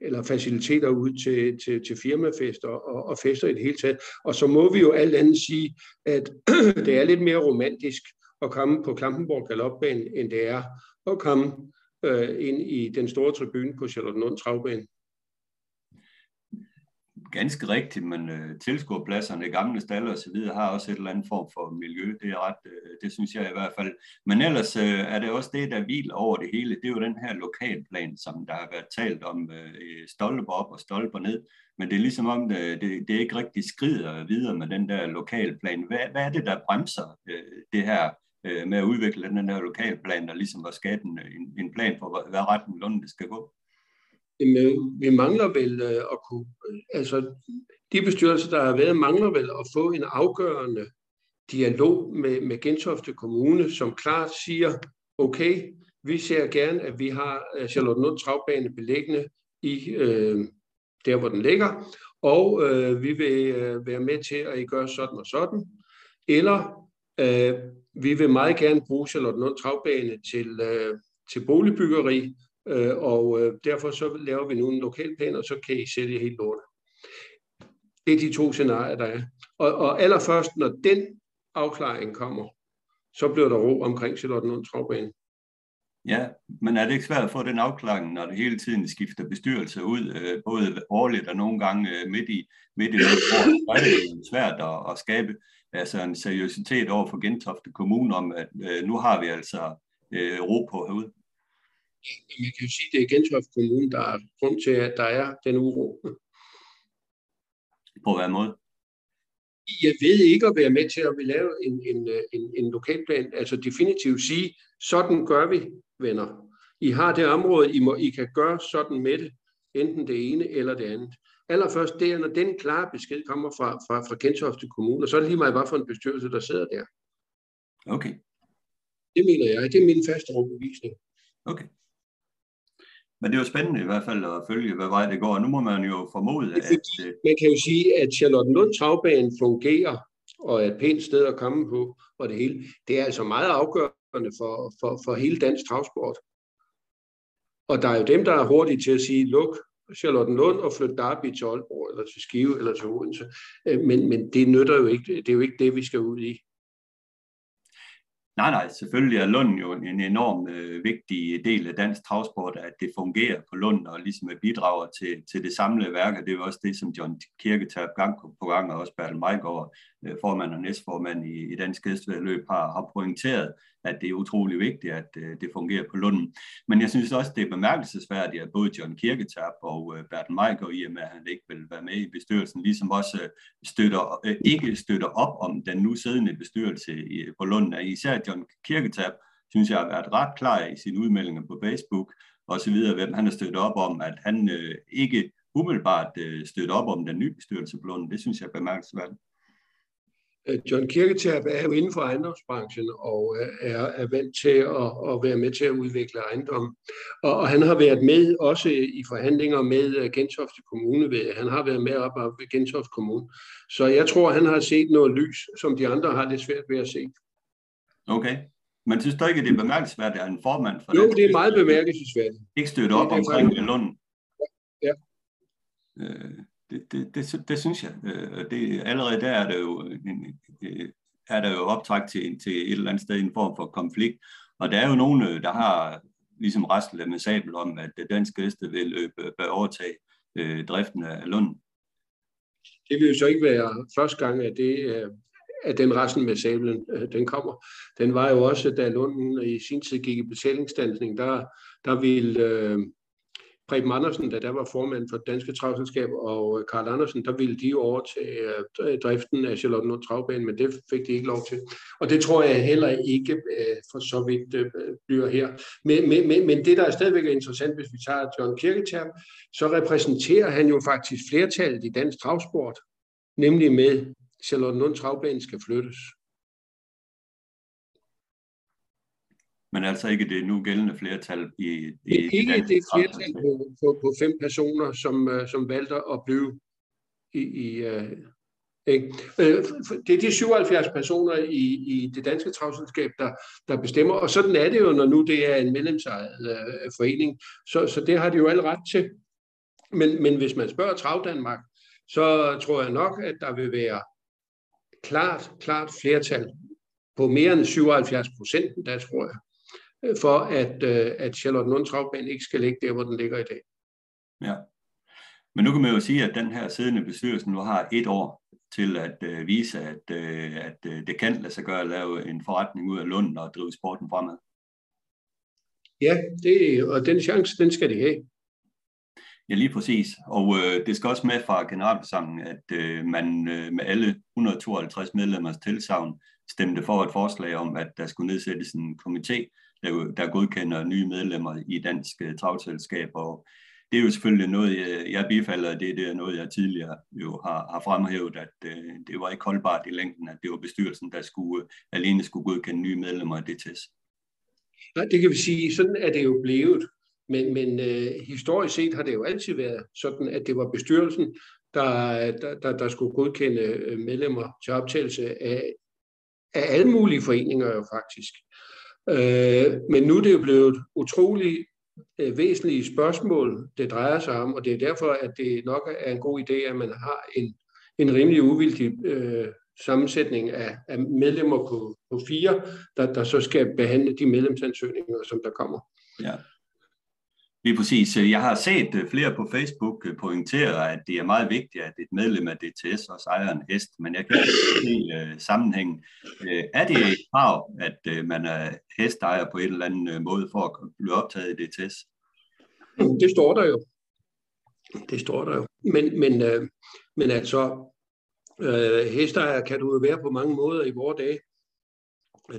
eller faciliteter ud til, til, til firmafester og, og fester i det hele taget. Og så må vi jo alt andet sige, at det er lidt mere romantisk at komme på Klampenborg Galopbanen, end det er at komme øh, ind i den store tribune på Charlottenlund Travbane ganske rigtigt, men øh, tilskuerpladserne, gamle stalle og så videre, har også et eller andet form for miljø. Det er ret, øh, det synes jeg i hvert fald. Men ellers øh, er det også det, der hviler over det hele. Det er jo den her lokalplan, som der har været talt om øh, stolper op og stolper ned. Men det er ligesom om, det, det, det ikke rigtig skrider videre med den der lokalplan. Hvad, hvad er det, der bremser øh, det her øh, med at udvikle den der lokalplan, der ligesom var skabt øh, en, en plan for, hvad retning Lund skal gå? Jamen, øh, vi mangler vel øh, at kunne, øh, altså de bestyrelser, der har været, mangler vel at få en afgørende dialog med, med Gentofte Kommune, som klart siger, okay, vi ser gerne, at vi har Charlottenlund Travbane beliggende i øh, der, hvor den ligger, og øh, vi vil øh, være med til, at I gør sådan og sådan, eller øh, vi vil meget gerne bruge Charlotte Travbane til, øh, til boligbyggeri, Øh, og øh, derfor så laver vi nu en lokalplan, og så kan I sælge helt lortet. Det er de to scenarier, der er. Og, og allerførst, når den afklaring kommer, så bliver der ro omkring Charlottenlund Travbane. Ja, men er det ikke svært at få den afklaring, når det hele tiden skifter bestyrelse ud, øh, både årligt og nogle gange øh, midt i midt i år, så er det svært at, at skabe altså en seriøsitet over for Gentofte Kommune om, at øh, nu har vi altså øh, ro på herude man kan jo sige, at det er Gentofte Kommune, der er grund til, at der er den uro. På hvad måde? Jeg ved ikke at være med til at vi lave en, en, en, en lokalplan, altså definitivt sige, sådan gør vi, venner. I har det område, I, må, I kan gøre sådan med det, enten det ene eller det andet. Allerførst, det er, når den klare besked kommer fra, fra, fra Gentofte Kommune, og så er det lige meget, hvad for en bestyrelse, der sidder der. Okay. Det mener jeg. Det er min faste overbevisning. Okay. Men det er jo spændende i hvert fald at følge, hvad vej det går. Nu må man jo formode, at... Øh, man kan jo sige, at Charlottenlund Travbanen fungerer, og er et pænt sted at komme på, og det hele. Det er altså meget afgørende for, for, for hele dansk travsport. Og der er jo dem, der er hurtige til at sige, luk Charlottenlund og flytte Derby til Aalborg, eller til Skive, eller til Odense. Øh, men, men det nytter jo ikke. Det er jo ikke det, vi skal ud i. Nej, nej, selvfølgelig er Lund jo en enorm øh, vigtig del af dansk travsport, at det fungerer på Lund og ligesom øh, bidrager til, til det samlede værk, og det er jo også det, som John Kirketab gang på gang, og også Bertel Meigård, Øh, formand og næstformand i, i Dansk Hestevedløb, har, har pointeret, at det er utrolig vigtigt, at øh, det fungerer på Lunden. Men jeg synes også, det er bemærkelsesværdigt, at både John Kirketab og øh, Bertel Meigård, i og med at han ikke vil være med i bestyrelsen, ligesom også øh, støtter, øh, ikke støtter op om den nu siddende bestyrelse i, på Lunden. Især John Kirketab synes jeg har været ret klar i sine udmeldinger på Facebook og så videre, hvem han har støttet op om, at han øh, ikke umiddelbart øh, støtter op om den nye bestyrelse på Lunden. Det synes jeg er bemærkelsesværdigt. Øh, John Kirketab er jo inden for ejendomsbranchen og er, er vant til at, at være med til at udvikle ejendom. Og, og han har været med også i forhandlinger med øh, Gentofte Kommune. Han har været med op ved Gentofte Kommune. Så jeg tror, han har set noget lys, som de andre har lidt svært ved at se. Okay. Men synes du ikke, det er bemærkelsesværdigt, at en formand for Jo, det er meget bemærkelsesværdigt. Ikke støtter op omkring Lund? Ja. Øh, det, det, det, det synes jeg. Øh, det, allerede der er der jo, øh, er der jo optræk til, til et eller andet sted en form for konflikt. Og der er jo nogen, øh, der har ligesom restlet med sabel om, at dansk gæste vil løbe, bør overtage øh, driften af Lund. Det vil jo så ikke være første gang, at, det, at den resten med sablen, den kommer. Den var jo også, da Lunden i sin tid gik i betalingsstandsning, der, der ville øh, Preben Andersen, da der var formand for det Danske Travselskab, og øh, Karl Andersen, der ville de overtage øh, driften af Charlotte Travbane, men det fik de ikke lov til. Og det tror jeg heller ikke øh, for så vidt bliver her. Men, men, men det, der er stadigvæk er interessant, hvis vi tager John Kirketab, så repræsenterer han jo faktisk flertallet i dansk travsport, nemlig med Charlotte Lund Travbane skal flyttes. Men altså ikke det nu gældende flertal i... i ikke det, det flertal på, på, på fem personer, som, uh, som valgte at blive i... i uh, ikke? Øh, det er de 77 personer i, i det danske travselskab, der, der bestemmer, og sådan er det jo, når nu det er en medlemsejet uh, forening, så, så det har de jo alle ret til. Men, men hvis man spørger Trav Danmark, så tror jeg nok, at der vil være klart, klart flertal på mere end 77 procent, der tror jeg, for at, øh, at Charlotte Lund Travbane ikke skal ligge der, hvor den ligger i dag. Ja. Men nu kan man jo sige, at den her siddende bestyrelse nu har et år til at øh, vise, at, øh, at øh, det kan lade sig gøre at lave en forretning ud af Lund og drive sporten fremad. Ja, det, og den chance, den skal de have. Ja, lige præcis. Og øh, det skal også med fra generalforsamlingen, at øh, man øh, med alle 152 medlemmers tilsavn stemte for et forslag om, at der skulle nedsættes en komité, der, der godkender nye medlemmer i dansk uh, travselskab, og det er jo selvfølgelig noget, jeg, jeg bifalder, det, det er noget, jeg tidligere jo har, har fremhævet, at øh, det var ikke holdbart i længden, at det var bestyrelsen, der skulle, alene skulle godkende nye medlemmer af DTS. Nej, det kan vi sige, sådan er det jo blevet. Men, men øh, historisk set har det jo altid været sådan, at det var bestyrelsen, der, der, der, der skulle godkende øh, medlemmer til optagelse af, af alle mulige foreninger jo faktisk. Øh, men nu er det jo blevet utrolig øh, væsentlige spørgsmål, det drejer sig om, og det er derfor, at det nok er en god idé, at man har en, en rimelig uvildig øh, sammensætning af, af medlemmer på, på fire, der, der så skal behandle de medlemsansøgninger, som der kommer. Ja. Lige præcis. Øh, jeg har set øh, flere på Facebook øh, pointere, at det er meget vigtigt, at et medlem af DTS også ejer en hest, men jeg kan ikke se uh, sammenhængen. Uh, er det et krav, at uh, man er hestejer på en eller anden måde for at blive optaget i DTS? Det står der jo. Det står der jo. Men, men, uh, men altså, uh, hestejer kan du jo være på mange måder i vores dage.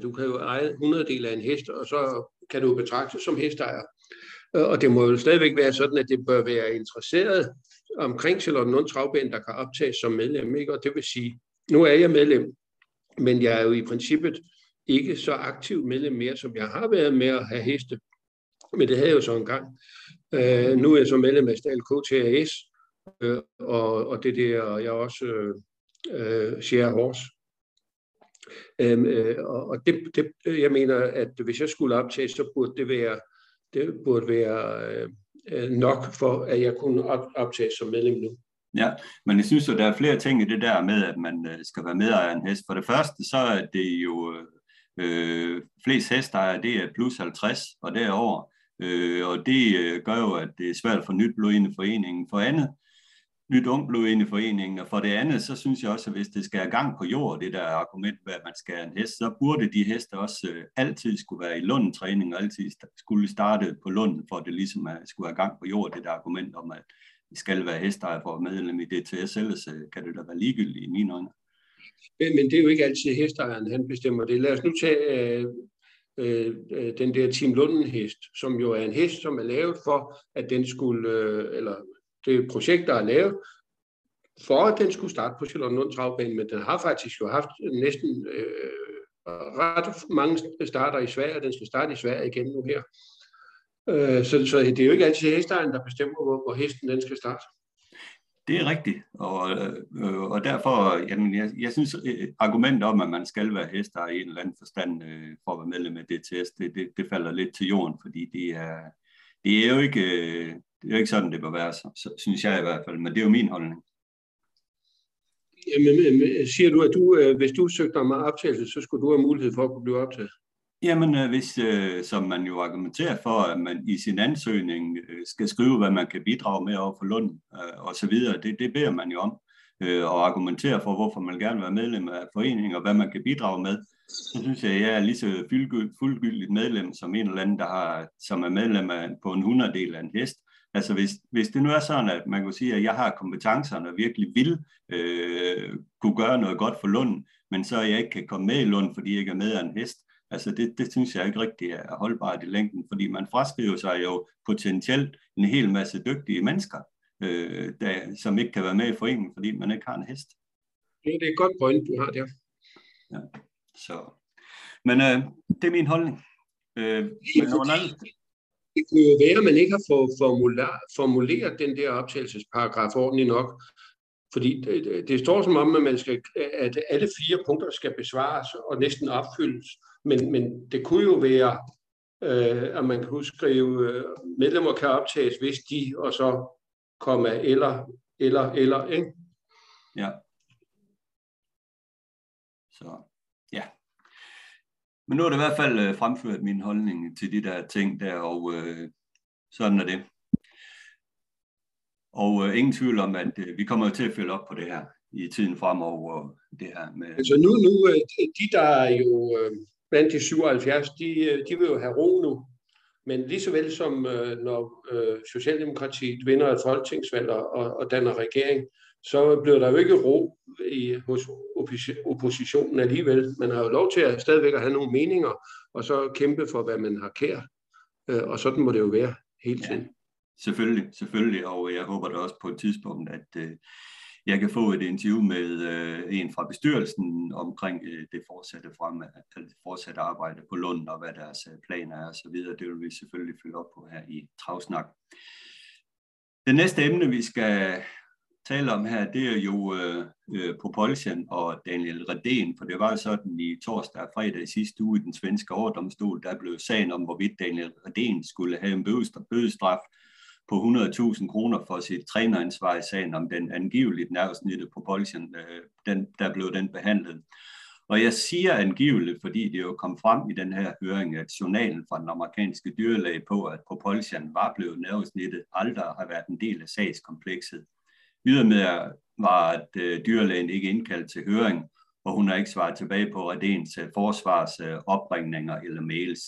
Du kan jo eje 100 del af en hest, og så kan du betragtes som hestejer. Øh, og det må jo stadigvæk være sådan, at det bør være interesseret omkring Charlotte Lund Travbane, der kan optages som medlem. Ikke? Og det vil sige, nu er jeg medlem, men jeg er jo i princippet ikke så aktiv medlem mere, som jeg har været med at have heste. Men det havde jeg jo så engang. Øh, nu er jeg så medlem af Stal KTAS, øh, og, og det der, og jeg er også øh, øh share horse. Um, og og det, det, jeg mener, at hvis jeg skulle optage, så burde det være det burde være øh, øh, nok for, at jeg kunne op, optage som medlem nu. Ja, men jeg synes jo, der er flere ting i det der med, at man øh, skal være medejer af en hest. For det første, så er det jo øh, flest hestejere, det er plus 50 og derover. Øh, og det øh, gør jo, at det er svært for nyt blod ind i foreningen. For andet, nyt blod ind i foreningen. Og for det andet, så synes jeg også, at hvis det skal have gang på jord, det der argument med, at man skal have en hest, så burde de heste også øh, altid skulle være i Lund-træning, og altid skulle starte på Lund, for at det ligesom er, skulle have gang på jord, det der argument om, at vi skal være hestejer for at medlem i DTS, ellers øh, kan det da være ligegyldigt i mine øjne. Men, men det er jo ikke altid hestejeren, han bestemmer det. Lad os nu tage, øh, øh, øh den der Team Lunden hest, som jo er en hest, som er lavet for, at den skulle, øh, eller det projekt, der er lavet, for at den skulle starte på Charlottenlund Travbane, men den har faktisk jo haft næsten øh, ret mange starter i Sverige, og den skal starte i Sverige igen nu her. Øh, så, så det er jo ikke altid hestejeren, der bestemmer, hvor, hvor hesten den skal starte. Det er rigtigt, og, øh, og derfor, jamen, jeg, jeg synes, øh, argumentet om, at man skal være hester i en eller anden forstand øh, for at være medlem af DTS, det, det, det falder lidt til jorden, fordi det er, det er jo ikke, øh, det er jo ikke sådan, det bør være, så, så, synes jeg i hvert fald, men det er jo min holdning. Jamen, siger du, at du, øh, hvis du søgte om optagelse, så skulle du have mulighed for at kunne blive optaget? Jamen, øh, hvis, øh, som man jo argumenterer for, at man i sin ansøgning skal skrive, hvad man kan bidrage med over for Lund og så videre, det, det beder man jo om, og argumentere for, hvorfor man gerne vil være medlem af foreningen, og hvad man kan bidrage med. Så synes jeg, at jeg er lige så fuldgyldigt medlem som en eller anden, der har, som er medlem af, på en hundreddel af en hest. Altså hvis, hvis det nu er sådan, at man kan sige, at jeg har kompetencerne og virkelig vil øh, kunne gøre noget godt for Lund, men så jeg ikke kan komme med i Lund, fordi jeg ikke er med af en hest, Altså det, det synes jeg ikke rigtig er holdbart i længden, fordi man fraskriver sig jo potentielt en hel masse dygtige mennesker, øh, der, som ikke kan være med i foreningen, fordi man ikke har en hest. Ja, det er et godt point, du har der. Ja, så. Men øh, det er min holdning. Øh, men anden... Det kunne jo være, at man ikke har fået formuleret den der optagelsesparagraf ordentligt nok, fordi det, det står som om, at, man skal, at alle fire punkter skal besvares og næsten opfyldes. Men, men det kunne jo være, øh, at man kunne skrive, øh, medlemmer kan optages, hvis de, og så komma, eller, eller, eller, ikke? Ja. Så. Men nu er det i hvert fald øh, fremført min holdning til de der ting der, og øh, sådan er det. Og øh, ingen tvivl om, at øh, vi kommer til at følge op på det her i tiden fremover. Det her med... Altså nu, nu øh, de der er jo øh, blandt de 77, de, øh, de vil jo have ro nu. Men lige så vel som øh, når øh, Socialdemokratiet vinder et folketingsvalg og, og danner regering, så bliver der jo ikke ro i, hos oppositionen alligevel. Man har jo lov til at stadigvæk at have nogle meninger, og så kæmpe for, hvad man har kær. Øh, og sådan må det jo være hele tiden. Ja. Selvfølgelig, selvfølgelig, og jeg håber da også på et tidspunkt, at øh, jeg kan få et interview med øh, en fra bestyrelsen omkring øh, det fortsatte frem, det fortsatte arbejde på Lund og hvad deres øh, planer er osv. Det vil vi selvfølgelig følge op på her i Travsnak. Det næste emne, vi skal taler om her, det er jo øh, øh Popolsen og Daniel Redén, for det var sådan i torsdag og fredag i sidste uge i den svenske overdomstol, der blev sagen om, hvorvidt Daniel Redén skulle have en bødestraf på 100.000 kroner for sit træneransvar i sagen om den angiveligt nervesnitte propulsion, øh, den, der blev den behandlet. Og jeg siger angiveligt, fordi det jo kom frem i den her høring, at journalen fra den amerikanske dyrlæge på, at Popolsian var blevet nervesnittet, aldrig har været en del af sagskomplekset. Ydermere var, at øh, dyrlægen ikke indkaldt til høring, og hun har ikke svaret tilbage på Redens øh, forsvars øh, opringninger eller mails.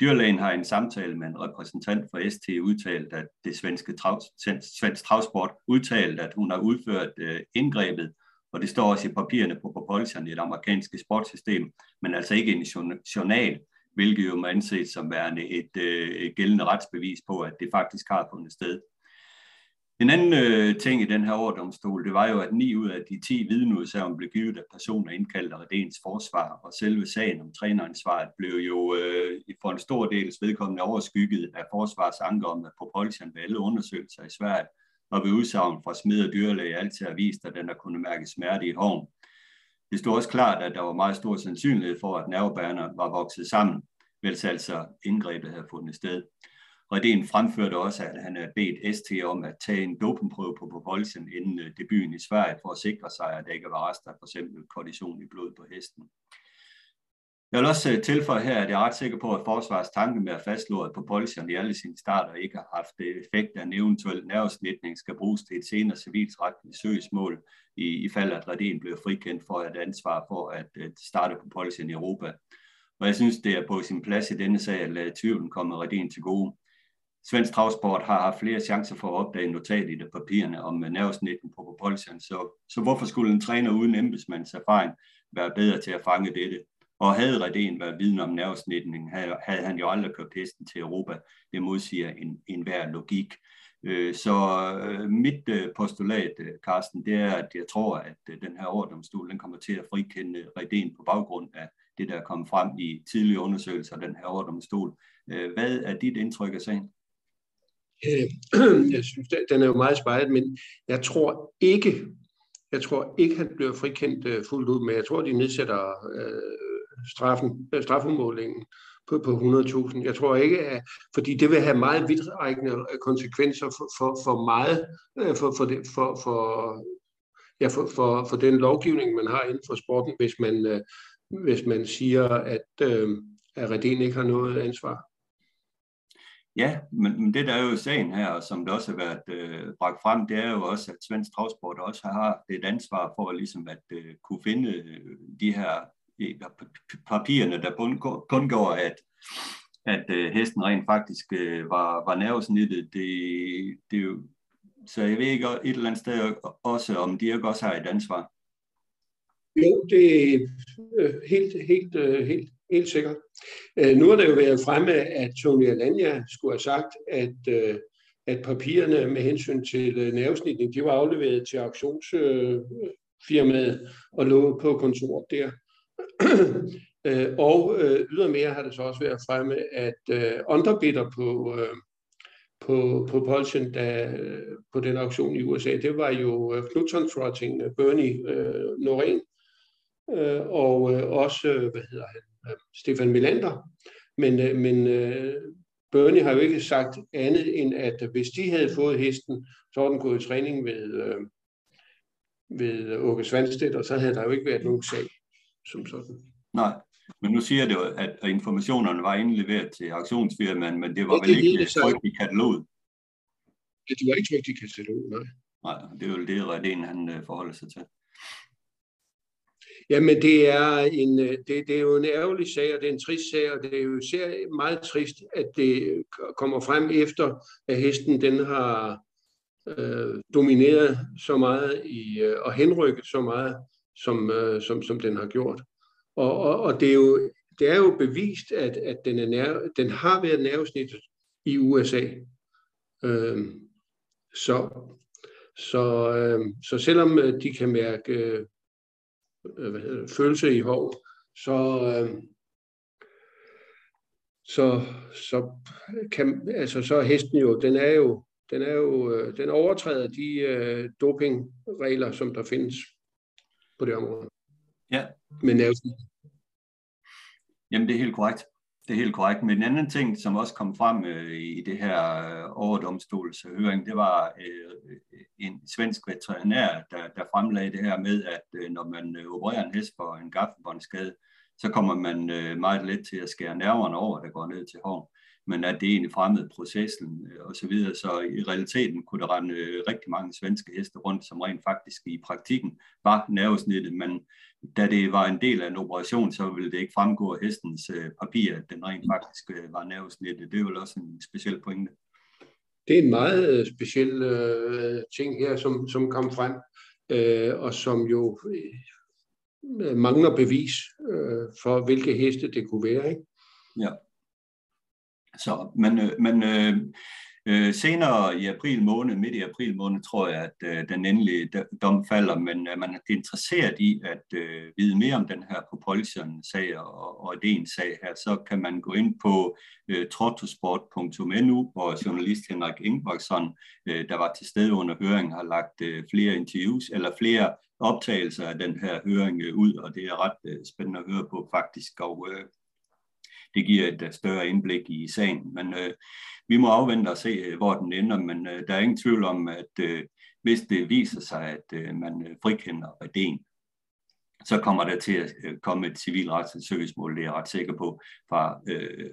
Dyrlægen har i en samtale med en repræsentant for ST udtalt, at det svenske trav, svensk travsport udtalt, at hun har udført øh, indgrebet, og det står også i papirerne på propulsion i det amerikanske sportssystem, men altså ikke en journal, hvilket jo må anses som værende et, øh, et gældende retsbevis på, at det faktisk har fundet sted. En anden øh, ting i den her overdomstol, det var jo, at ni ud af de 10 vidneudsagn blev givet af personer indkaldt af Redens forsvar, og selve sagen om træneransvaret blev jo øh, for en stor del vedkommende overskygget af forsvars anker om, at propulsion ved alle undersøgelser i Sverige og ved udsagn fra smed og dyrlæge altid har vist, at den har kunnet mærke smerte i hården. Det stod også klart, at der var meget stor sandsynlighed for, at nervebaner var vokset sammen, mens altså indgrebet havde fundet sted. Redén fremførte også, at han havde bedt ST om at tage en dopingprøve på Propulsion inden øh, debuten i Sverige, for at sikre sig, at der ikke var rester af for eksempel i blod på hesten. Jeg vil også øh, tilføje her, at jeg er ret sikker på, at forsvars tanke med at fastslå, at Propulsion i alle sine starter ikke har haft øh, effekt af en eventuel nervesnitning, skal bruges til et senere civilsretligt søgsmål, i, i fald at Redén blev frikendt for at ansvar for at, at starte Propulsion i Europa. Og jeg synes, det er på sin plads i denne sag at lade tvivlen komme Redén til gode. Svensk Travsport har haft flere chancer for at opdage notat i de papirerne om øh, nervesnitten på propulsion, så, så hvorfor skulle en træner uden embedsmands erfaring være bedre til at fange dette? Og havde Redén været viden om nervesnitning, havde, havde han jo aldrig kørt hesten til Europa. Det modsiger en, en hver logik. Øh, så øh, mit postulat, Carsten, det er, at jeg tror, at den her overdomstol, den kommer til at frikende Redén på baggrund af det, der er kommet frem i tidlige undersøgelser af den her overdomstol. Hvad er dit indtryk af sagen? Øh, jeg synes, den er jo meget spejlet, men jeg tror ikke, jeg tror ikke, han bliver frikendt øh, fuldt ud, men jeg tror, de nedsætter øh, straffen, straffemålingen på, på 100.000. Jeg tror ikke, at, fordi det vil have meget vidtrækkende konsekvenser for, for, for meget, øh, for, for, det, for, for, ja, for, for, for den lovgivning, man har inden for sporten, hvis man, øh, hvis man siger, at, øh, at Redén ikke har noget ansvar. Ja, men, men det der er jo sagen her, og som det også har været øh, bragt frem, det er jo også, at svensk travsport også har et ansvar for ligesom at øh, kunne finde øh, de her papirerne, der kun går, at, at øh, hesten rent faktisk øh, var, var nervesnittet. Det, det er jo, så jeg ved ikke et eller andet sted også, om Dirk også har et ansvar. Jo, det er helt, helt, øh, helt, helt sikkert. Øh, nu har det jo været fremme, at Tony Alanya skulle have sagt, at, øh, at papirerne med hensyn til øh, nervesnitning, de var afleveret til auktionsfirmaet øh, og lå på kontoret der. Øh, og øh, ydermere har det så også været fremme, at øh, underbidder på, øh, på, på Polsen, da, øh, på den auktion i USA, det var jo øh, Pluton Trotting, Bernie øh, Noreen, øh, og øh, også, øh, hvad hedder han, Stefan Milander. Men, øh, men øh, Bernie har jo ikke sagt andet end, at hvis de havde fået hesten, så var den gået i træning ved, øh, ved Åke Svanstedt, og så havde der jo ikke været nogen sag som sådan. Nej, men nu siger det jo, at informationerne var indleveret til auktionsfirmaen, men det var vel ikke trygt i kataloget? Det var ikke trygt i kataloget, nej. Nej, det er jo det, Redén han øh, forholder sig til. Jamen, det er, en, øh, det, det er jo en ærgerlig sag, og det er en trist sag, og det er jo især meget trist, at det kommer frem efter, at hesten den har øh, domineret så meget i, øh, og henrykket så meget som, øh, som, som den har gjort. Og, og, og det, er jo, det er jo bevist, at, at den, er nær, den har været nervesnittet i USA. Øh, så, så, øh, så selvom øh, de kan mærke øh, hvad hedder følelse i hov, så, øh, så, så, kan, altså, så er hesten jo, den er jo, den er jo, øh, den overtræder de øh, dopingregler, som der findes på det område. Ja. Men er Jamen, det er helt korrekt. Det er helt korrekt. Men en anden ting, som også kom frem øh, i det her øh, overdomstolshøring, det var øh, en svensk veterinær, der, der fremlagde det her med, at øh, når man øh, opererer en hest for en gaffelbåndsskade, så kommer man øh, meget let til at skære nerverne over, der går ned til hården men at det egentlig fremmede processen øh, og så videre. Så i realiteten kunne der rende øh, rigtig mange svenske heste rundt, som rent faktisk i praktikken var nervesnittet, men da det var en del af en operation, så ville det ikke fremgå af hestens øh, papir, at den rent faktisk var nervesnittet. Det er jo også en speciel pointe. Det er en meget speciel øh, ting her, som, som kom frem, øh, og som jo øh, mangler bevis øh, for, hvilke heste det kunne være. Ikke? Ja. Så, men øh, men øh, øh, senere i april måned, midt i april måned, tror jeg, at øh, den endelige dom falder, men øh, er man interesseret i at øh, vide mere om den her Propulsion-sag og, og en sag her, så kan man gå ind på øh, trottosport.nu, hvor journalist Henrik Ingvarsson, øh, der var til stede under høringen, har lagt øh, flere interviews, eller flere optagelser af den her høring øh, ud, og det er ret øh, spændende at høre på faktisk, og øh, det giver et øh, større indblik i sagen. Men øh, vi må afvente og se, øh, hvor den ender, men øh, der er ingen tvivl om, at øh, hvis det viser sig, at øh, man øh, frikender Redén, så kommer der til at komme et civilretsligt søgsmål, det er jeg ret sikker på, fra øh,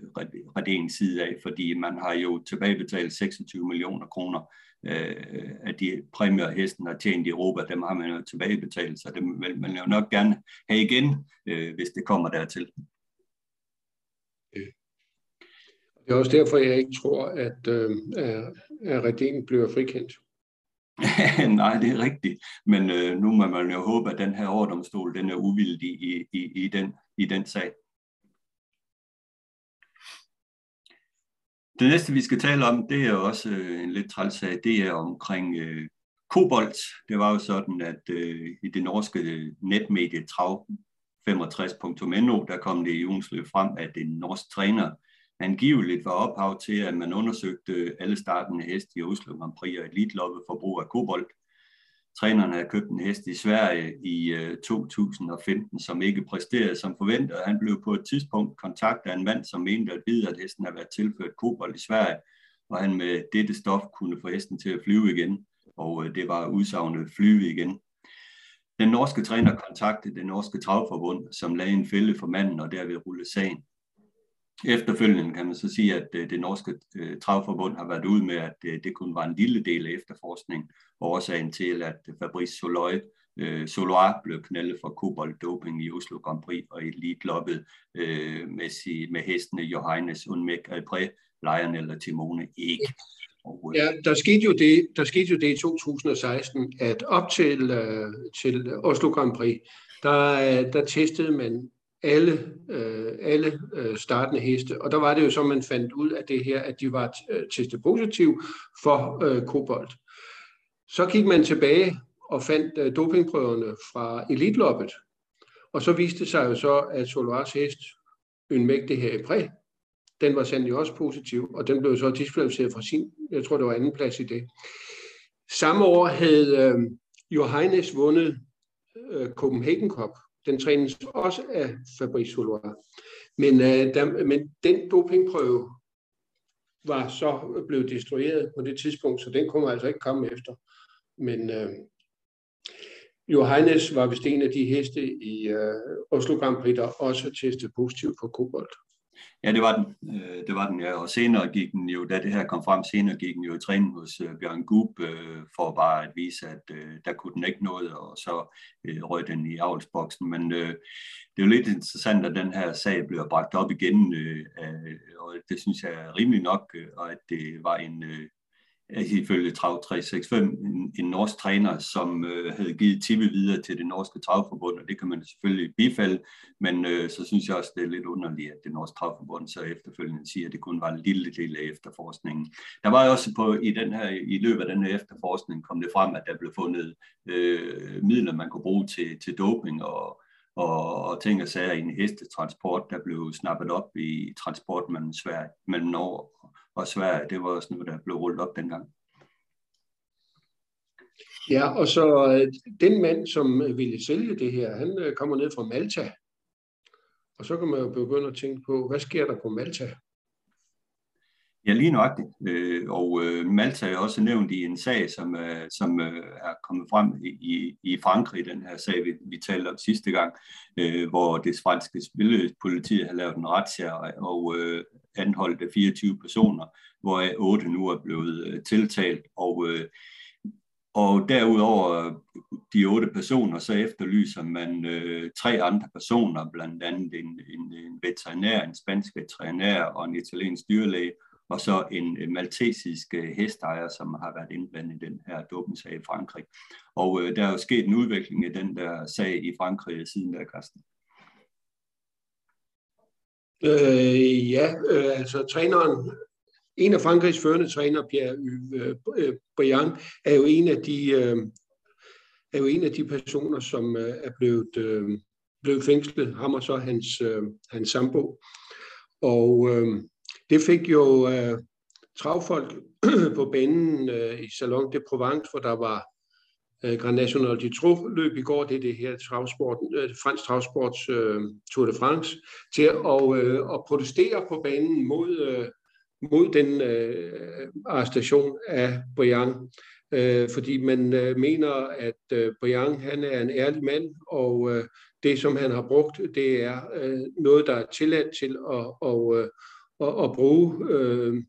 Redéns side af, fordi man har jo tilbagebetalt 26 millioner kroner øh, af de præmier, hesten har tjent i Europa, dem har man jo tilbagebetalt, så dem vil man jo nok gerne have igen, øh, hvis det kommer dertil. Det er også derfor, jeg ikke tror, at, øh, at Redén bliver frikendt. Nej, det er rigtigt. Men øh, nu må man jo håbe, at den her overdomstol den er uvildig i, i, i, den, i den sag. Det næste, vi skal tale om, det er også øh, en lidt træls sag. Det er omkring øh, kobolt. Det var jo sådan, at øh, i det norske øh, netmedie Trav 65.no, der kom det i ugens løb frem, at en norsk træner angiveligt var ophav til, at man undersøgte alle startende heste i Oslo Grand Prix og elitloppet for brug af kobolt. Træneren havde købt en hest i Sverige i øh, 2015, som ikke præsterede som forventet, han blev på et tidspunkt kontaktet af en mand, som mente at vide, at hesten havde været tilført kobolt i Sverige, og han med dette stof kunne få hesten til at flyve igen, og øh, det var udsagnet flyve igen. Den norske træner kontaktede det norske travforbund, som lagde en fælde for manden og derved rullede sagen. Efterfølgende kan man så sige, at øh, det norske øh, travforbund har været ude med, at øh, det kun var en lille del af efterforskningen, og årsagen til, at Fabrice Soloy, Soloy blev knaldet for kobold-doping i Oslo Grand Prix og elitloppet med, med hestene Johannes Unmek Alpré, Lionel eller Timone ikke. Ja, der skete, jo det, der skete jo det i 2016, at op til, til Oslo Grand Prix, der, der testede man alle, øh, alle øh, startende heste, og der var det jo så, man fandt ud af det her, at de var øh, testet positiv for øh, kobolt. Så gik man tilbage og fandt øh, dopingprøverne fra elitloppet, og så viste det sig jo så, at Soloars hest, en mægtig her i præ, den var sandelig også positiv, og den blev så diskvalificeret fra sin, jeg tror det var anden plads i det. Samme år havde øh, Johannes vundet øh, Copenhagen Cup. Den trænes også af Fabrice Souloir. Men, øh, der, men den dopingprøve var så blevet destrueret på det tidspunkt, så den kunne altså ikke komme efter. Men øh, Johannes var vist en af de heste i øh, Oslo Grand Prix, der også testede positivt for kobolt. Ja, det var den. Øh, det var den, ja. Og senere gik den jo, da det her kom frem, senere gik den jo i træning hos øh, Bjørn Gub, øh, for bare at vise, at øh, der kunne den ikke noget, og så øh, røg den i avlsboksen. Men øh, det er jo lidt interessant, at den her sag bliver bragt op igen, øh, og det synes jeg er rimelig nok, øh, og at det var en, øh, ifølge Trav 365, en, en norsk træner, som øh, havde givet tippe videre til det norske travforbund, og det kan man selvfølgelig bifalde, men øh, så synes jeg også, det er lidt underligt, at det norske travforbund så efterfølgende siger, at det kun var en lille del af efterforskningen. Der var også på, i, den her, i løbet af den her efterforskning, kom det frem, at der blev fundet øh, midler, man kunne bruge til, til doping, og, og, og ting og sager i en hestetransport, der blev snappet op i transport mellem, Sverige, mellem Norge og Sverige. Det var også noget, der blev rullet op dengang. Ja, og så øh, den mand, som øh, ville sælge det her, han øh, kommer ned fra Malta. Og så kan man jo begynde at tænke på, hvad sker der på Malta? Ja, lige nøjagtigt. Øh, og øh, Malta er også nævnt i en sag, som, øh, som øh, er kommet frem i, i Frankrig, den her sag, vi, vi talte om sidste gang, hvor det franske spillepoliti har lavet en razzia og anholdt 24 personer, hvor 8 nu er blevet tiltalt. Og, og derudover de otte personer, så efterlyser man øh, tre andre personer, blandt andet en, en, en veterinær, en spansk veterinær og en italiensk dyrlæge, og så en øh, maltesisk øh, hestejer, som har været indblandet i den her dopingssag i Frankrig. Og øh, der er jo sket en udvikling i den der sag i Frankrig siden der, Karsten. Øh, ja, øh, altså træneren, en af Frankrigs førende træner, Pierre øh, øh, Briand, er jo en af de øh, er jo en af de personer, som øh, er blevet, øh, blevet fængslet, ham og så hans, øh, hans sambo. Og øh, det fik jo øh, travfolk på banen øh, i Salon de Provence, hvor der var øh, Grand National de Trou løb i går, det er det her travsport, øh, fransk travsports øh, Tour de France, til at, øh, at protestere på banen mod, øh, mod den øh, arrestation af Brian. Øh, fordi man øh, mener, at øh, Brian han er en ærlig mand, og øh, det, som han har brugt, det er øh, noget, der er tilladt til at, og, øh, at, at bruge. Øh,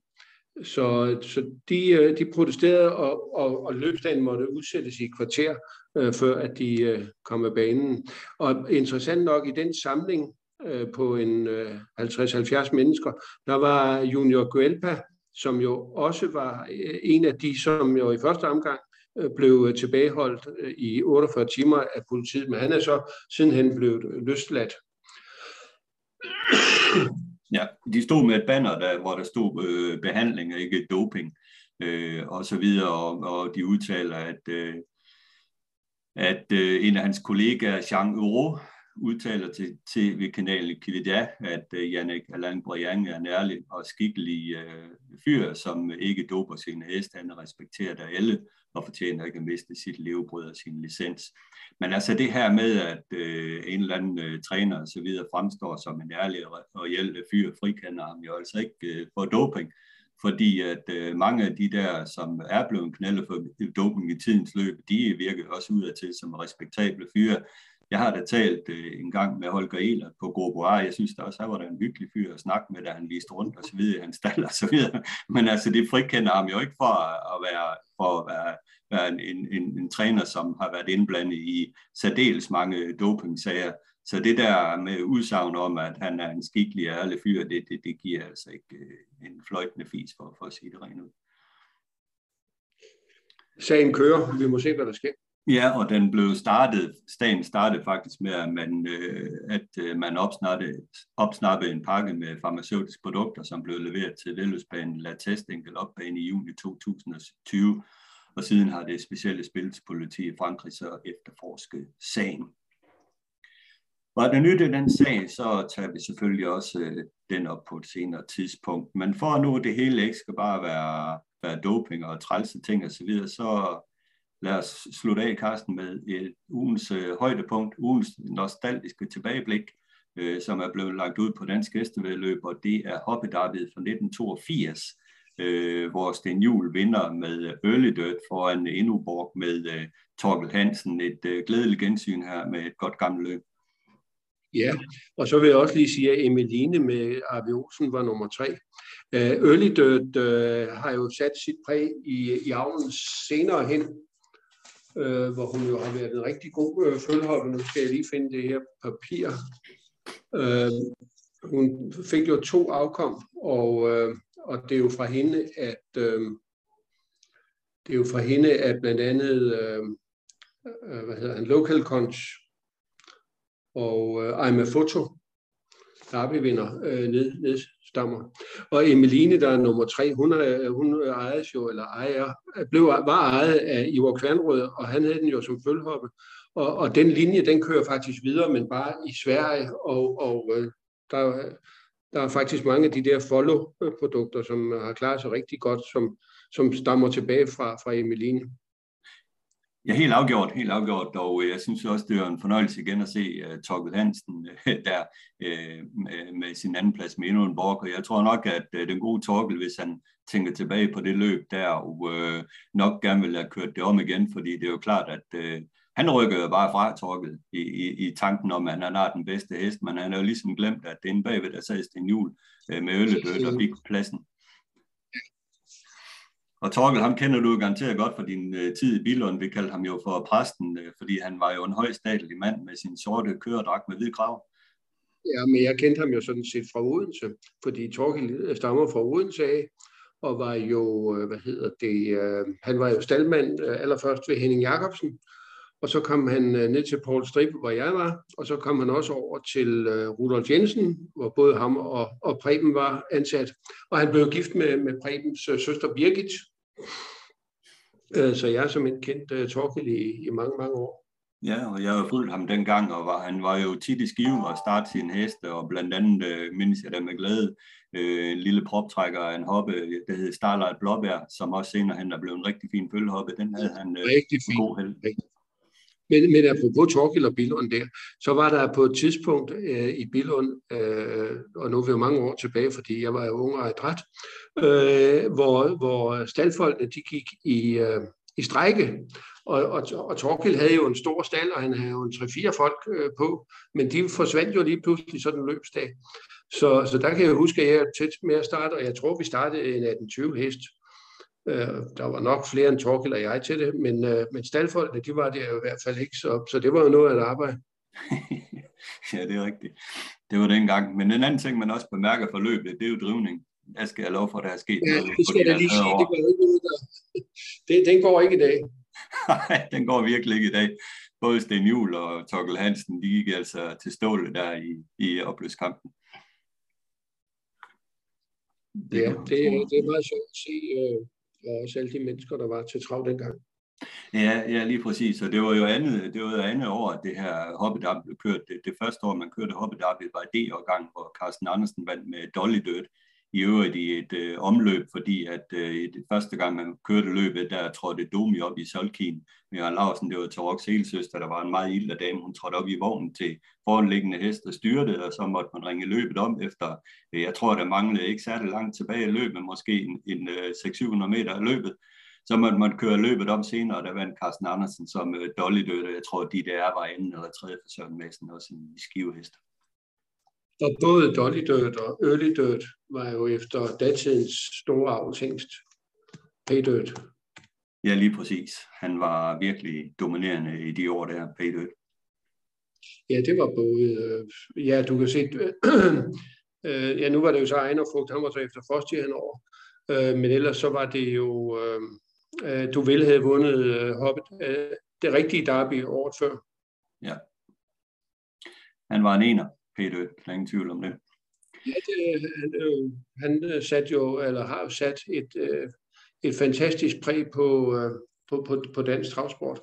så, så de, øh, de protesterede, og, og, og løbsdagen måtte udsættes i et kvarter, øh, før at de øh, kom af banen. Og interessant nok, i den samling øh, på en øh, 50-70 mennesker, der var Junior Guelpa, som jo også var øh, en af de, som jo i første omgang øh, blev tilbageholdt øh, i 48 timer af politiet, men han er så sidenhen blevet løsladt. Ja, de stod med et banner, der, hvor der stod øh, behandling og ikke doping øh, og så videre, og, og de udtaler, at, øh, at øh, en af hans kollegaer, Jean Euro, udtaler til tv-kanalen Kivida, at øh, uh, Jannik Alain Briand er en ærlig og skikkelig øh, fyr, som ikke doper sine heste. Han respekterer der alle og fortjener ikke at miste sit levebrød og sin licens. Men altså det her med, at øh, en eller anden øh, træner og så videre fremstår som en ærlig og reel fyr, frikender ham jo altså ikke øh, for doping fordi at øh, mange af de der, som er blevet knaldet for doping i tidens løb, de virker også ud af til som respektable fyre. Jeg har da talt øh, en gang med Holger Ehler på Gorboar. Jeg synes da også, han var da en hyggelig fyr at snakke med, da han viste rundt og så videre i hans stald og så videre. Men altså, det frikender ham jo ikke for at være, for at være, være en, en, en, en træner, som har været indblandet i særdeles mange dopingsager. Så det der med udsagn om, at han er en skikkelig ærlig fyr, det, det, det giver altså ikke øh, en fløjtende fis for, for at sige det rent ud. Sagen kører. Vi må se, hvad der sker. Ja, og den blev startet, staten startede faktisk med, at man, øh, at øh, man opsnappede, opsnappede en pakke med farmaceutiske produkter, som blev leveret til Velløsbanen La Testing opbane i juni 2020. Og siden har det specielle spilspoliti i Frankrig så efterforsket sagen. Var det nyt i den sag, så tager vi selvfølgelig også øh, den op på et senere tidspunkt. Men for at nu det hele ikke skal bare være, være doping og trælse ting osv., så, videre, så lad os slutte af, Carsten, med et ugens øh, højdepunkt, ugens nostalgiske tilbageblik, øh, som er blevet lagt ud på dansk hestevedløb, og det er hoppedarbet fra 1982, øh, hvor Sten Juhl vinder med øh, Early Dirt foran Indoborg med øh, Torkel Hansen. Et øh, glædeligt gensyn her med et godt gammelt løb. Ja, og så vil jeg også lige sige, at Emeline med Arve Olsen var nummer tre. Uh, Early Dirt uh, har jo sat sit præg i, i avlen senere hen, øh, hvor hun jo har været en rigtig god øh, følgehoppe. Nu skal jeg lige finde det her papir. Øh, hun fik jo to afkom, og, øh, og det er jo fra hende, at øh, det er jo fra hende, at blandt andet øh, øh hvad hedder han, Local Conch og øh, Aima Foto, derbyvinder, øh, ned, stammer. Og Emeline, der er nummer tre, hun, hun ejes jo, eller ejer, blev, var ejet af Ivor Kvernrød, og han havde den jo som følhoppe. Og, og den linje, den kører faktisk videre, men bare i Sverige, og, og øh, der, der er faktisk mange af de der follow-produkter, som har klaret sig rigtig godt, som, som stammer tilbage fra, fra Emeline. Ja, helt afgjort, helt afgjort, og jeg synes også, det er en fornøjelse igen at se uh, Torkel Hansen uh, der uh, med, med sin anden plads med endnu en borg, og jeg tror nok, at uh, den gode Torkel, hvis han tænker tilbage på det løb der, og uh, nok gerne vil have kørt det om igen, fordi det er jo klart, at uh, han rykker jo bare fra Torkel i, i, i tanken om, at han har den bedste hest, men han har jo ligesom glemt, at det er en bagved, der sad en jul uh, med ølledød og fik pladsen. Og Torkel, ham kender du garanteret godt fra din øh, tid i Bilund. Vi kaldte ham jo for præsten, øh, fordi han var jo en højstatelig mand med sin sorte køredragt med hvid krav. Ja, men jeg kendte ham jo sådan set fra Odense, fordi Torkel øh, stammer fra Odense af, og var jo, øh, hvad hedder det, øh, han var jo staldmand øh, allerførst ved Henning Jacobsen, og så kom han øh, ned til Paul Stribe, hvor jeg var, og så kom han også over til øh, Rudolf Jensen, hvor både ham og, og Preben var ansat. Og han blev gift med, med Prebens øh, søster Birgit, så jeg som en kendt uh, Torkel i, i mange, mange år. Ja, og jeg har fulgt ham dengang, og var, han var jo tit i skiven og starte sin heste, og blandt andet uh, mindes jeg da med glæde uh, en lille proptrækker af en hoppe, der hed Starlight Blåbær, som også senere hen er blevet en rigtig fin følgehoppe. Den havde han uh, rigtig fin. god held. Rigtig. Men, men apropos Torgild og Billund der, så var der på et tidspunkt øh, i Billund, øh, og nu er vi jo mange år tilbage, fordi jeg var jo ung og adræt, øh, hvor, hvor staldfolkene de gik i, øh, i strække. Og, og, og Torkild havde jo en stor stald, og han havde jo en 3-4 folk øh, på, men de forsvandt jo lige pludselig sådan en løbsdag. Så, så der kan jeg huske, at jeg er tæt med at starte, og jeg tror, vi startede en 18-20 hest. Øh, der var nok flere end Torkel og jeg til det, men, øh, men staldfolkene, de var der i hvert fald ikke, så, så det var jo noget af et arbejde. ja, det er rigtigt. Det var dengang. Men en anden ting, man også bemærker for løbet, det er jo drivning. Jeg skal have lov for, at der er sket ja, noget. det skal jeg lige sige. Det, går ikke ud der. det, den går ikke i dag. Nej, den går virkelig ikke i dag. Både Sten Juhl og Torkel Hansen, de gik altså til stålet der i, i opløskampen. Det ja, det, det er meget sjovt at se, øh, og også alle de mennesker, der var til trav dengang. Ja, ja, lige præcis. Og det var jo andet, det var jo andet år, at det her hoppedab blev kørt. Det, det første år, man kørte hoppedab, var D-årgang, hvor Carsten Andersen vandt med Dolly Dirt i øvrigt i et øh, omløb, fordi at øh, det første gang, man kørte løbet, der trådte Domi op i Solkin med Jørgen Larsen. Det var til helsøster, der var en meget ildre dame. Hun trådte op i vognen til foranliggende hest og styrte, og så måtte man ringe løbet om efter, øh, jeg tror, der manglede ikke særlig langt tilbage i løbet, måske en, en øh, 600-700 meter af løbet. Så måtte man køre løbet om senere, og der vandt Carsten Andersen som øh, dolly døde. Jeg tror, de der var anden eller tredje for Søren Madsen, også en skivehest. Og både Dolly Dirt og Early Dirt var jo efter datidens store avlshængst. Pay Dirt. Ja, lige præcis. Han var virkelig dominerende i de år der, Pay Dirt. Ja, det var både, øh, ja, du kan se, øh, ja, nu var det jo så Ejner Frugt, han var så efter Fosti henover, øh, men ellers så var det jo, øh, øh, du ville have vundet øh, hoppet, øh, det rigtige derby året før. Ja. Han var en ener. Peter, der er ingen tvivl om det. Ja, det, han, øh, han øh, sat jo, eller har jo sat et, øh, et fantastisk præg på, øh, på, på, på dansk travsport.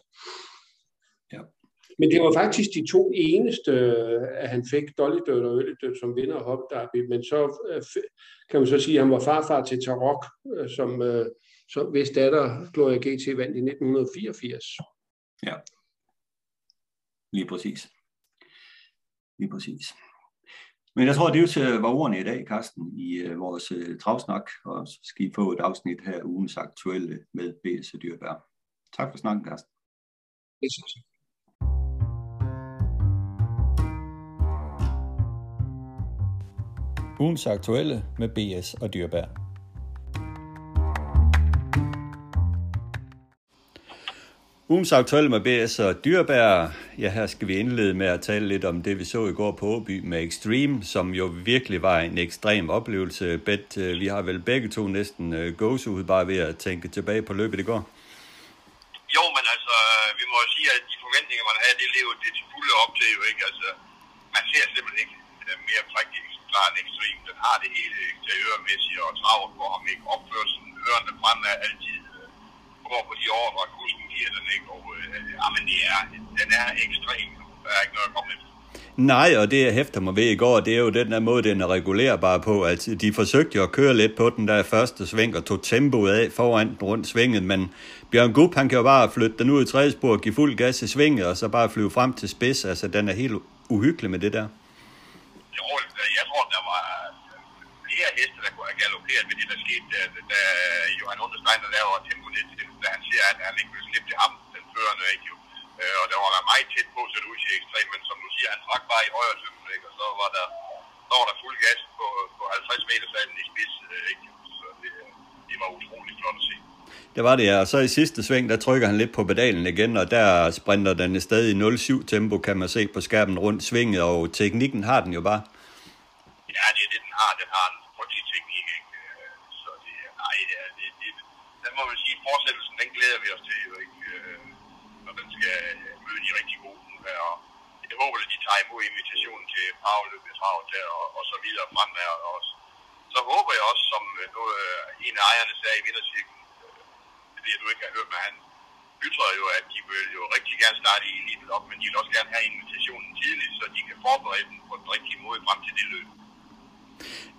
Ja. Men det var faktisk de to eneste, øh, at han fik Dolly Dirt og Ølle som vinder af Hop Derby. Men så øh, kan man så sige, at han var farfar til Tarok, øh, som, øh, som hvis datter Gloria GT vandt i 1984. Ja, lige præcis. Lige præcis. Men jeg tror, det er var ordene i dag, Carsten, i uh, vores uh, travsnak, og så skal I få et afsnit her ugens aktuelle med B.S. Dyrbær. Tak for snakken, Carsten. Det synes jeg. Ugens aktuelle med BS og Dyrbær. Ugens aktuelle med BS og Dyrbær. Ja, her skal vi indlede med at tale lidt om det, vi så i går på Åby med Extreme, som jo virkelig var en ekstrem oplevelse. Bet, øh, vi har vel begge to næsten uh, gåsehud bare ved at tænke tilbage på løbet i går. Jo, men altså, vi må sige, at de forventninger, man havde, det levede det til fulde op til jo ikke. Altså, man ser simpelthen ikke øh, mere prægtigt klar en Extreme. Den har det hele eksteriørmæssigt og travlt for ham, ikke? Opførselen, ørerne er altid går på de år, hvor kusken giver den, ikke? Og øh, jamen, det er, den er ekstrem. Der er ikke noget at komme efter. Nej, og det jeg hæfter mig ved i går, det er jo den der måde, den er regulerbar på. Altså, de forsøgte jo at køre lidt på den der første sving og tog tempoet af foran den rundt svinget, men Bjørn Gup, han kan jo bare flytte den ud i tredje spor, give fuld gas i svinget, og så bare flyve frem til spids. Altså, den er helt uhyggelig med det der. Jo, jeg tror, der var flere heste, galopperet med det, der skete, da, da Johan Understeiner laver tempo lidt da han siger, at han ikke vil slippe til ham, den førende, ikke jo. Øh, og der var der meget tæt på, så det ud til ekstrem, men som du siger, han trak bare i højre sømmen, ikke? Og så var der, så var der fuld gas på, på 50 meter sanden i spids, øh, ikke? Så det, det var utroligt flot at se. Det var det, ja. Og så i sidste sving, der trykker han lidt på pedalen igen, og der sprinter den i stadig 0,7 tempo, kan man se på skærmen rundt svinget, og teknikken har den jo bare. Ja, det er det, den har. Den har en teknik, ikke? Øh, så det, nej, det, det, det, den må man sige, fortsættelsen, den glæder vi os til, jo ikke? Øh, når den skal øh, møde de rigtig gode. Og jeg håber, at de tager imod invitationen til Paveløbet Trav der, og, og så videre fremad også. Så håber jeg også, som øh, nu, øh, en af ejerne sagde i vintercirklen, det du ikke har hørt med han, ytrer jo, at de vil jo rigtig gerne starte i eliten op, men de vil også gerne have invitationen tidligt, så de kan forberede dem på den rigtige måde frem til det løb.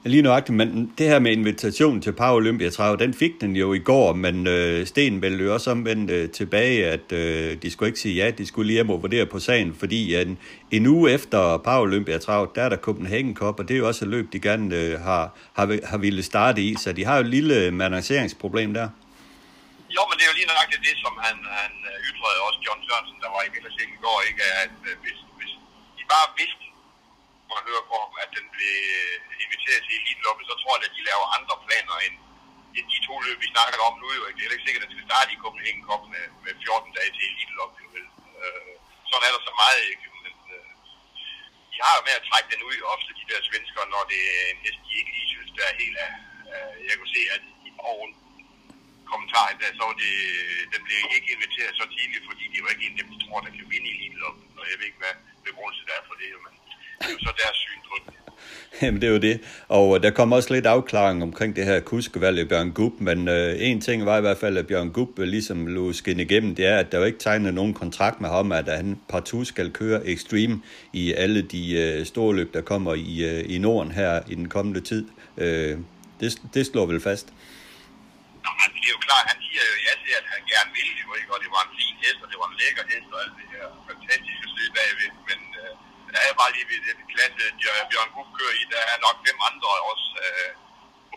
Lige nøjagtigt, men det her med invitationen til Paralympiatrav, den fik den jo i går, men øh, Sten ville jo også omvendt øh, tilbage, at øh, de skulle ikke sige ja, de skulle lige hjem og vurdere på sagen, fordi øh, en, en uge efter Paralympiatrav, der er der Copenhagen Cup, og det er jo også et løb, de gerne øh, har, har, har ville starte i, så de har jo et lille øh, manageringsproblem der. Jo, men det er jo lige nøjagtigt det, som han, han øh, ytrede også, John Sørensen, der var i Vildersing i går, ikke? at øh, hvis, hvis de bare vidste, mig at høre på at den blev øh, inviteret til elitloppet, så tror jeg, at de laver andre planer end, end de to løb, vi snakker om nu. Jo. Det er ikke sikkert, at den skal starte i Copenhagen Cup med, med 14 dage til elitloppet. Øh, sådan er der så meget, ikke? Men, øh, de har jo med at trække den ud, ofte de der svensker, når det er en hest, de ikke lige synes, der er helt af. Øh, jeg kunne se, at i morgen kommentaren der, så var det, den blev ikke inviteret så tidligt, fordi de var ikke en af dem, tror, der kan vinde i elitloppet. Og jeg ved ikke, hvad begrundelsen er for det, men det er jo så deres syn på det. Jamen, det er jo det. Og der kom også lidt afklaring omkring det her kuskevalg af Bjørn Gub, men øh, en ting var i hvert fald, at Bjørn Gub ligesom lå skinne igennem, det er, at der jo ikke tegnet nogen kontrakt med ham, at han partout skal køre Extreme i alle de øh, store løb, der kommer i, øh, i Norden her i den kommende tid. Øh, det, det slår vel fast. Nå, altså, det er jo klart, han siger jo ja til, at han gerne ville det, ikke? og det var en fin hest, og det var en lækker hest, og alt det her fantastiske slid bagved, men øh, der er bare lige ved den klasse, øh, Bjørn Gug kører i, der er nok fem andre også, øh,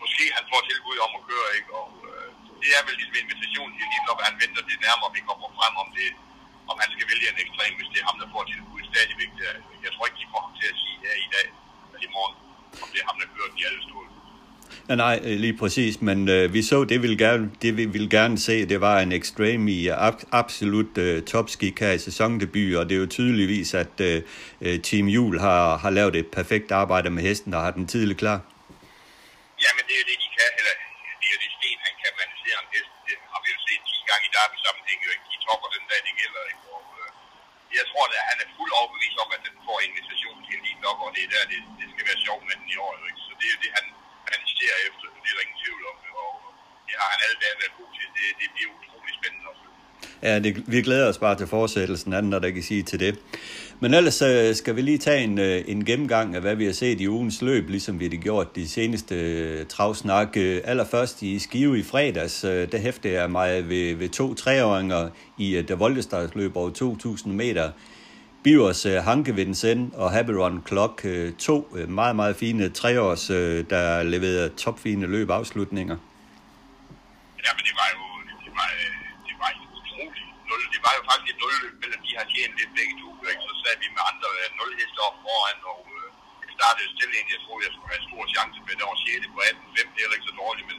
måske han får tilbud om at køre, ikke? og øh, det er vel ligesom invitation til lige når han venter det nærmere, vi kommer frem om det, om han skal vælge en ekstrem, hvis det er ham, der får tilbud stadigvæk. Jeg tror ikke, de får ham til at sige ja i dag, eller i morgen, om det er ham, der kører de alle store Ja, nej, øh, lige præcis, men øh, vi så, det vi gerne, det vi ville gerne se, det var en ekstrem i ab- absolut øh, topskik her i sæsondebut, og det er jo tydeligvis, at øh, øh Team Jul har, har lavet et perfekt arbejde med hesten, og har den tidligt klar. Ja, men det er jo det, de kan, eller det er jo det sten, han kan managere en hest. Det har vi jo set 10 gange i derby sammenhæng, jo ikke? De topper den dag, det gælder, ikke? Og, øh, jeg tror, at han er fuld overbevist om, at den får invitation til en lige og det er der, det, det skal være sjovt med den i år, ikke? Så det er jo det, han, analysere efter, det er der ingen tvivl om. Og det har han alle dage været god til. Det, det bliver utrolig spændende at Ja, det, vi glæder os bare til fortsættelsen, anden der kan sige til det. Men ellers øh, skal vi lige tage en, øh, en gennemgang af, hvad vi har set i ugens løb, ligesom vi har gjort de seneste øh, travsnak. Øh, allerførst i Skive i fredags, øh, der hæftede jeg mig ved, ved to treåringer i øh, et Voldestartsløb over 2.000 meter. Bivers øh, Hanke Vincent og Happy Run Clock, uh, to øh, meget, meget fine treårs, øh, der leverede topfine løbeafslutninger. Ja, men det var jo det var, det var utroligt. Nul, det var jo faktisk et nulløb, men de har tjent lidt begge to. Ikke? Så sad vi med andre nul heste op foran, og uh, jeg startede stille ind. Jeg troede, jeg skulle have en stor chance med det var 6. på 18-5. Det er ikke så dårligt, men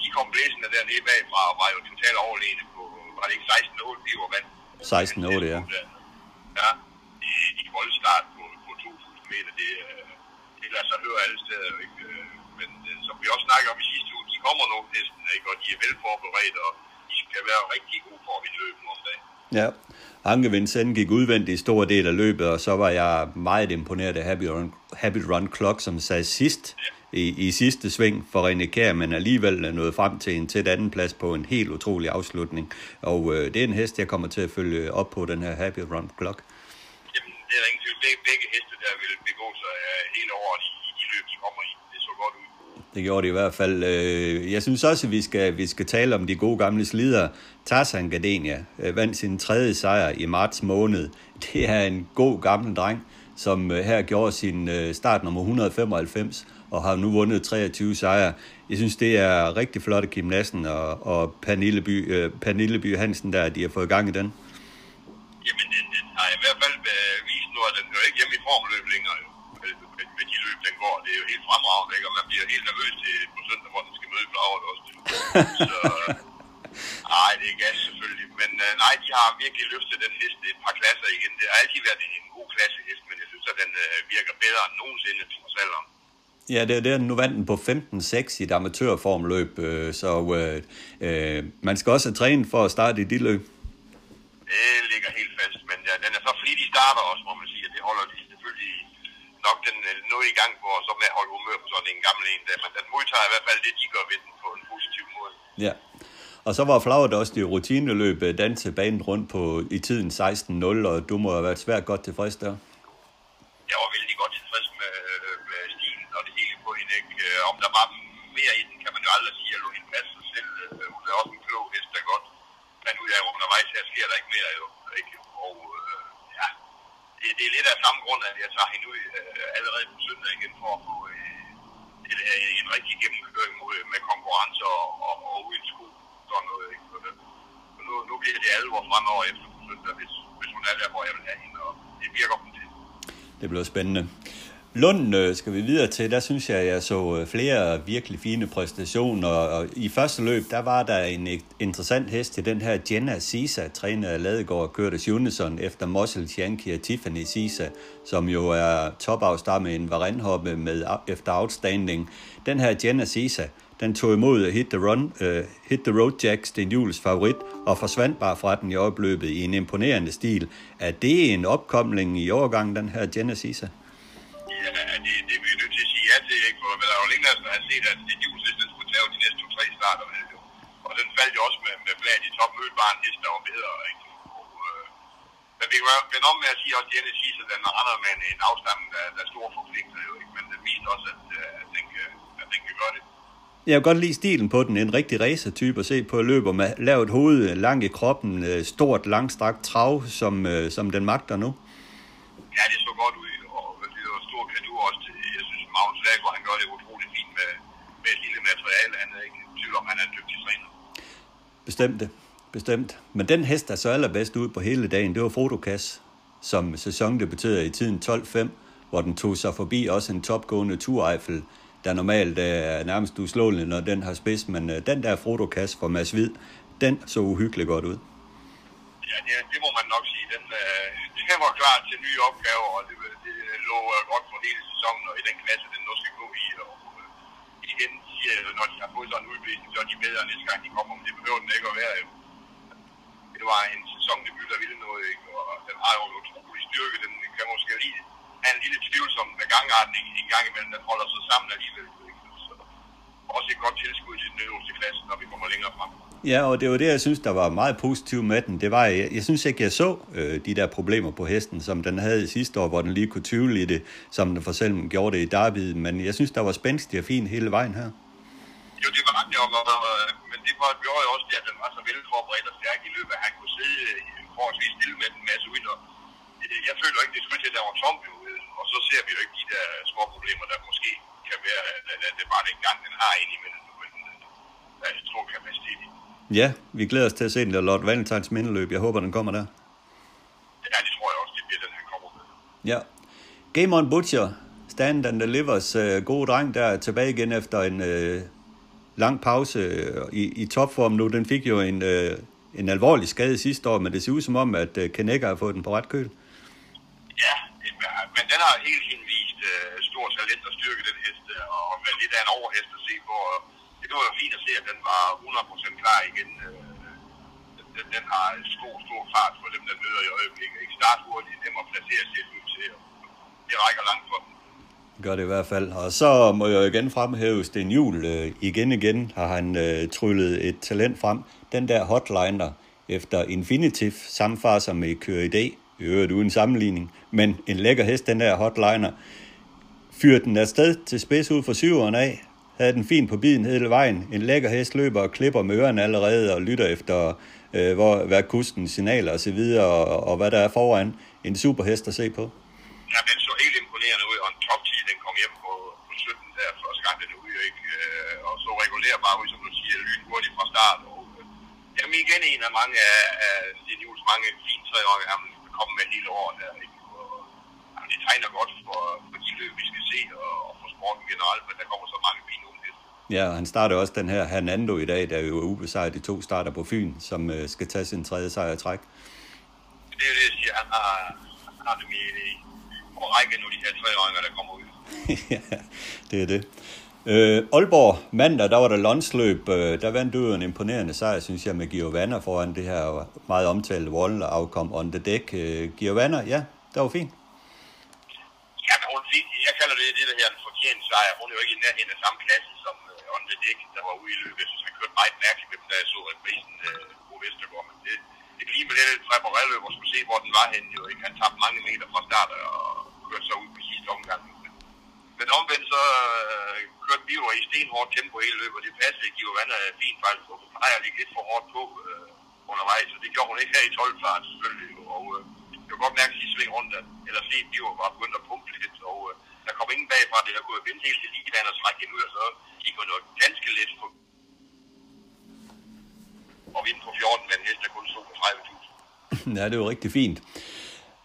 de kom blæsende dernede bagfra og var jo totalt overlegne på, var det ikke 16-8, de var vandt. 16-8, ja. Ja, i voldstart på, på 2.000 meter, det, øh, det lader sig høre alle steder. Ikke? Øh, men øh, som vi også snakkede om i sidste uge, de kommer nu næsten, ikke? og de er velforberedt, og de skal være rigtig gode for at vinde løbet om dagen. Ja, Anke Vincent gik udvendigt i stor del af løbet, og så var jeg meget imponeret af Happy Run, Happy Run Clock, som sad sidst i, i sidste sving for René Kær, men alligevel nåede frem til en tæt anden plads på en helt utrolig afslutning. Og øh, det er en hest, jeg kommer til at følge op på, den her Happy Run Clock Jamen, det er der ingen tvivl. Begge, begge heste der vil begå sig øh, uh, hele året i, i de løb, de kommer i. Det så godt ud. Det gjorde det i hvert fald. Øh, jeg synes også, at vi skal, vi skal tale om de gode gamle slider. Tarzan Gardenia øh, vandt sin tredje sejr i marts måned. Det er en god gammel dreng, som øh, her gjorde sin start nummer 195 og har nu vundet 23 sejre. Jeg synes, det er rigtig flot af Kim Nassen og, og Pernilleby, Pernilleby Hansen, der de har fået gang i den. Jamen, den, den har i hvert fald nu at den jo ikke hjemme i formløb længere jo. Med, med, med de løb, den går. Det er jo helt fremragende, ikke? Og man bliver helt nervøs til på søndag, hvor den skal møde Flagret også. Så, nej, det er gas selvfølgelig. Men uh, nej, de har virkelig løftet den hest et par klasser igen. Det har altid været en god klasse hest, men jeg synes, at den uh, virker bedre end nogensinde trods alderen. Ja, det er det. Nu vandt den på 15-6 i et amatørformløb, øh, så øh, øh, man skal også have trænet for at starte i de løb. Det ligger helt fast, men ja, den er så flittig starter også, må man sige, at det holder de nok den øh, nu i gang på, og så med at holde humør på sådan en gammel en der, men den modtager i hvert fald det, de gør ved den på en positiv måde. Ja. Og så var Flagret også det rutineløb øh, danse banen rundt på i tiden 16-0, og du må have været svært godt tilfreds der. Jeg var vældig godt tilfreds med, øh, med stilen og det hele på hende. Ikke? Om der var mere i den, kan man jo aldrig sige. Jeg lå hende passe sig selv. Hun er også en klog hest, der godt fandt ud af undervejs, her sker der ikke mere jo. Ikke? Det, er lidt af samme grund, at jeg tager hende ud øh, allerede på søndag igen for at få øh, et, øh, en rigtig gennemkøring mod, øh, med konkurrence og, og, og uden sko. Sådan noget, ikke? Så, så nu, nu bliver det alvor fremover efter på søndag, hvis, hvis hun er der, hvor jeg vil have hende, og det virker hun til. Det bliver spændende. Lund øh, skal vi videre til, der synes jeg, at jeg så øh, flere virkelig fine præstationer, og i første løb, der var der en e-, interessant hest til den her Jenna Sisa, træner af Ladegaard og Curtis Unison efter Mossel Yankee og Tiffany Sisa, som jo er topafstar med en varenhoppe med efter outstanding. Den her Jenna Sisa, den tog imod Hit the, run, uh, Hit the Road Jack, Sten Jules favorit, og forsvandt bare fra den i opløbet i en imponerende stil. Er det en opkomling i overgangen, den her Jenna Sisa? Ja, det, det er vi nødt til set, at det Jules, den skulle tage de næste to-tre starter. Jo. Og den faldt jo også med, med blandt i top, mødte bare en hest, der var bedre. Ikke? Og, øh, men vi kan om med at sige, at Jenny at den render med en, en afstamning, der, der er stor forpligtelser. Jo, ikke? Men det viser også, at, øh, at, den kan, at den kan gøre det. Jeg kan godt lide stilen på den. En rigtig racertype at se på løber med lavt hoved, lang i kroppen, øh, stort, langstrakt trav, som, som den magter nu. Ja, det så godt ud, og det var stor kanu også. Til, jeg Magnus Lager, han gør det utroligt fint med, med et lille materiale. Han er ikke tvivl om, han er en dygtig træner. Bestemt det. Bestemt. Men den hest, der så allerbedst ud på hele dagen, det var Fotokas, som sæsondebuterede i tiden 12-5, hvor den tog sig forbi også en topgående tureiffel, der normalt er nærmest uslående, når den har spids, men uh, den der Fotokas fra Mads Hvid, den så uhyggeligt godt ud. Ja, det, det må man nok sige. Den, uh, den var klar til nye opgaver, og det lå øh, godt for hele sæsonen, og i den klasse, den nu skal gå i. Og, øh, igen siger jeg, når de har fået sådan en udvisning, så er de bedre næste gang de kommer, men det behøver den ikke at være. Jo. Det var en sæsondebut, der ville noget, ikke? og den har jo en utrolig styrke. Den kan måske lige have en lille tvivlsom gangarten en gang imellem, den holder sig sammen alligevel. Ikke? Så, også et godt tilskud til den øverste klasse, når vi kommer længere frem. Ja, og det var det, jeg synes, der var meget positivt med den. Det var, jeg, jeg synes ikke, jeg så øh, de der problemer på hesten, som den havde i sidste år, hvor den lige kunne tvivle i det, som den for selv gjorde det i Derby. Men jeg synes, der var spændstig og fint hele vejen her. Jo, det var det, og, men det var, gjorde jo også at den var så velforberedt og stærk i løbet, at han kunne sidde forholdsvis stille med en masse ud. Og øh, jeg føler ikke, det skulle til, at der var tom, jo. Øh, og så ser vi jo ikke de der små problemer, der måske kan være, at det bare den gang, den har ind imellem, men øh, der er stor kapacitet i. Ja, vi glæder os til at se den der Lord Valentines mindeløb. Jeg håber, den kommer der. Ja, det tror jeg også, det bliver den, han kommer med. Ja. Game on Butcher, Stand and Delivers, uh, gode dreng, der er tilbage igen efter en uh, lang pause uh, i, i topform nu. Den fik jo en, uh, en alvorlig skade sidste år, men det ser ud som om, at uh, Kaneka har fået den på ret køl. Ja, men den har hele tiden vist uh, stor talent og styrke, den hest, og, og lidt af en overhest at se på. Og det var jo fint at se, at den var 100% klar igen. Øh, den, den har stor, stor fart for dem, der møder i øjeblikket. Ikke start hurtigt, dem at placere sig ud til. Det rækker langt for dem. Gør det i hvert fald. Og så må jeg igen fremhæve Sten Juhl. Øh, igen igen har han øh, tryllet et talent frem. Den der hotliner efter Infinitiv, samme som i Køre i dag, i øvrigt uden sammenligning, men en lækker hest, den der hotliner, fyrer den afsted til spids ud for syveren af, havde den fin på biden hele vejen. En lækker hest løber og klipper med ørerne allerede og lytter efter, øh, hvor, hvad kusten signaler og så videre, og, og hvad der er foran. En super hest at se på. Ja, den så helt imponerende ud, og en top 10, den kom hjem på, på 17 der første gang, den ud, ikke? Øh, og så regulerer bare ud, som du siger, lyn hurtigt fra start. Og, øh, jamen igen en af mange af, af Sten Jules mange fine tre år, han kom med hele året der, ikke? Og, jamen, det tegner godt for, for de løb, vi skal se, og, og sporten generelt, men der kommer så mange fine Ja, og han starter også den her Hernando i dag, der jo er ubesejret de to starter på Fyn, som øh, skal tage sin tredje sejr i træk. Det er det, jeg siger. Han har, han har dem i, på række nu, de her tre øjne, der kommer ud. ja, det er det. Øh, Aalborg, mandag, der var der landsløb. Øh, der vandt du en imponerende sejr, synes jeg, med Giovanna foran det her meget omtalte wall afkom on the deck. Øh, Giovanna, ja, det var fint. Ja, men hun, jeg kalder det det, der her en fortjent sejr. Hun er jo ikke i nærheden af samme klasse som øh, uh, on the Dick, der var ude i løbet. Jeg synes, han kørte meget mærkeligt med dem, da jeg så reprisen uh, øh, på Vestergaard. Men det, det kan lige med det lidt Treboreløb og skulle se, hvor den var henne. Jo, ikke? Han tabte mange meter fra start og kørte så ud på sidste omgang. Men omvendt så uh, kørte vi jo i stenhårdt tempo hele løbet, og det passede Giovanna fint faktisk, og hun plejer lige lidt for hårdt på uh, undervejs, så det gjorde hun ikke her i 12 fart selvfølgelig. Og uh, jeg kan godt mærke sidste sving rundt, at, eller se, at de var bare begyndt at pumpe lidt, og uh, der kom ingen bagfra det, der kunne vinde helt til ligeland og trække ud, og så gik hun noget ganske lidt på og vinde på 14 med en hest, der kun stod på 30.000. ja, det var rigtig fint.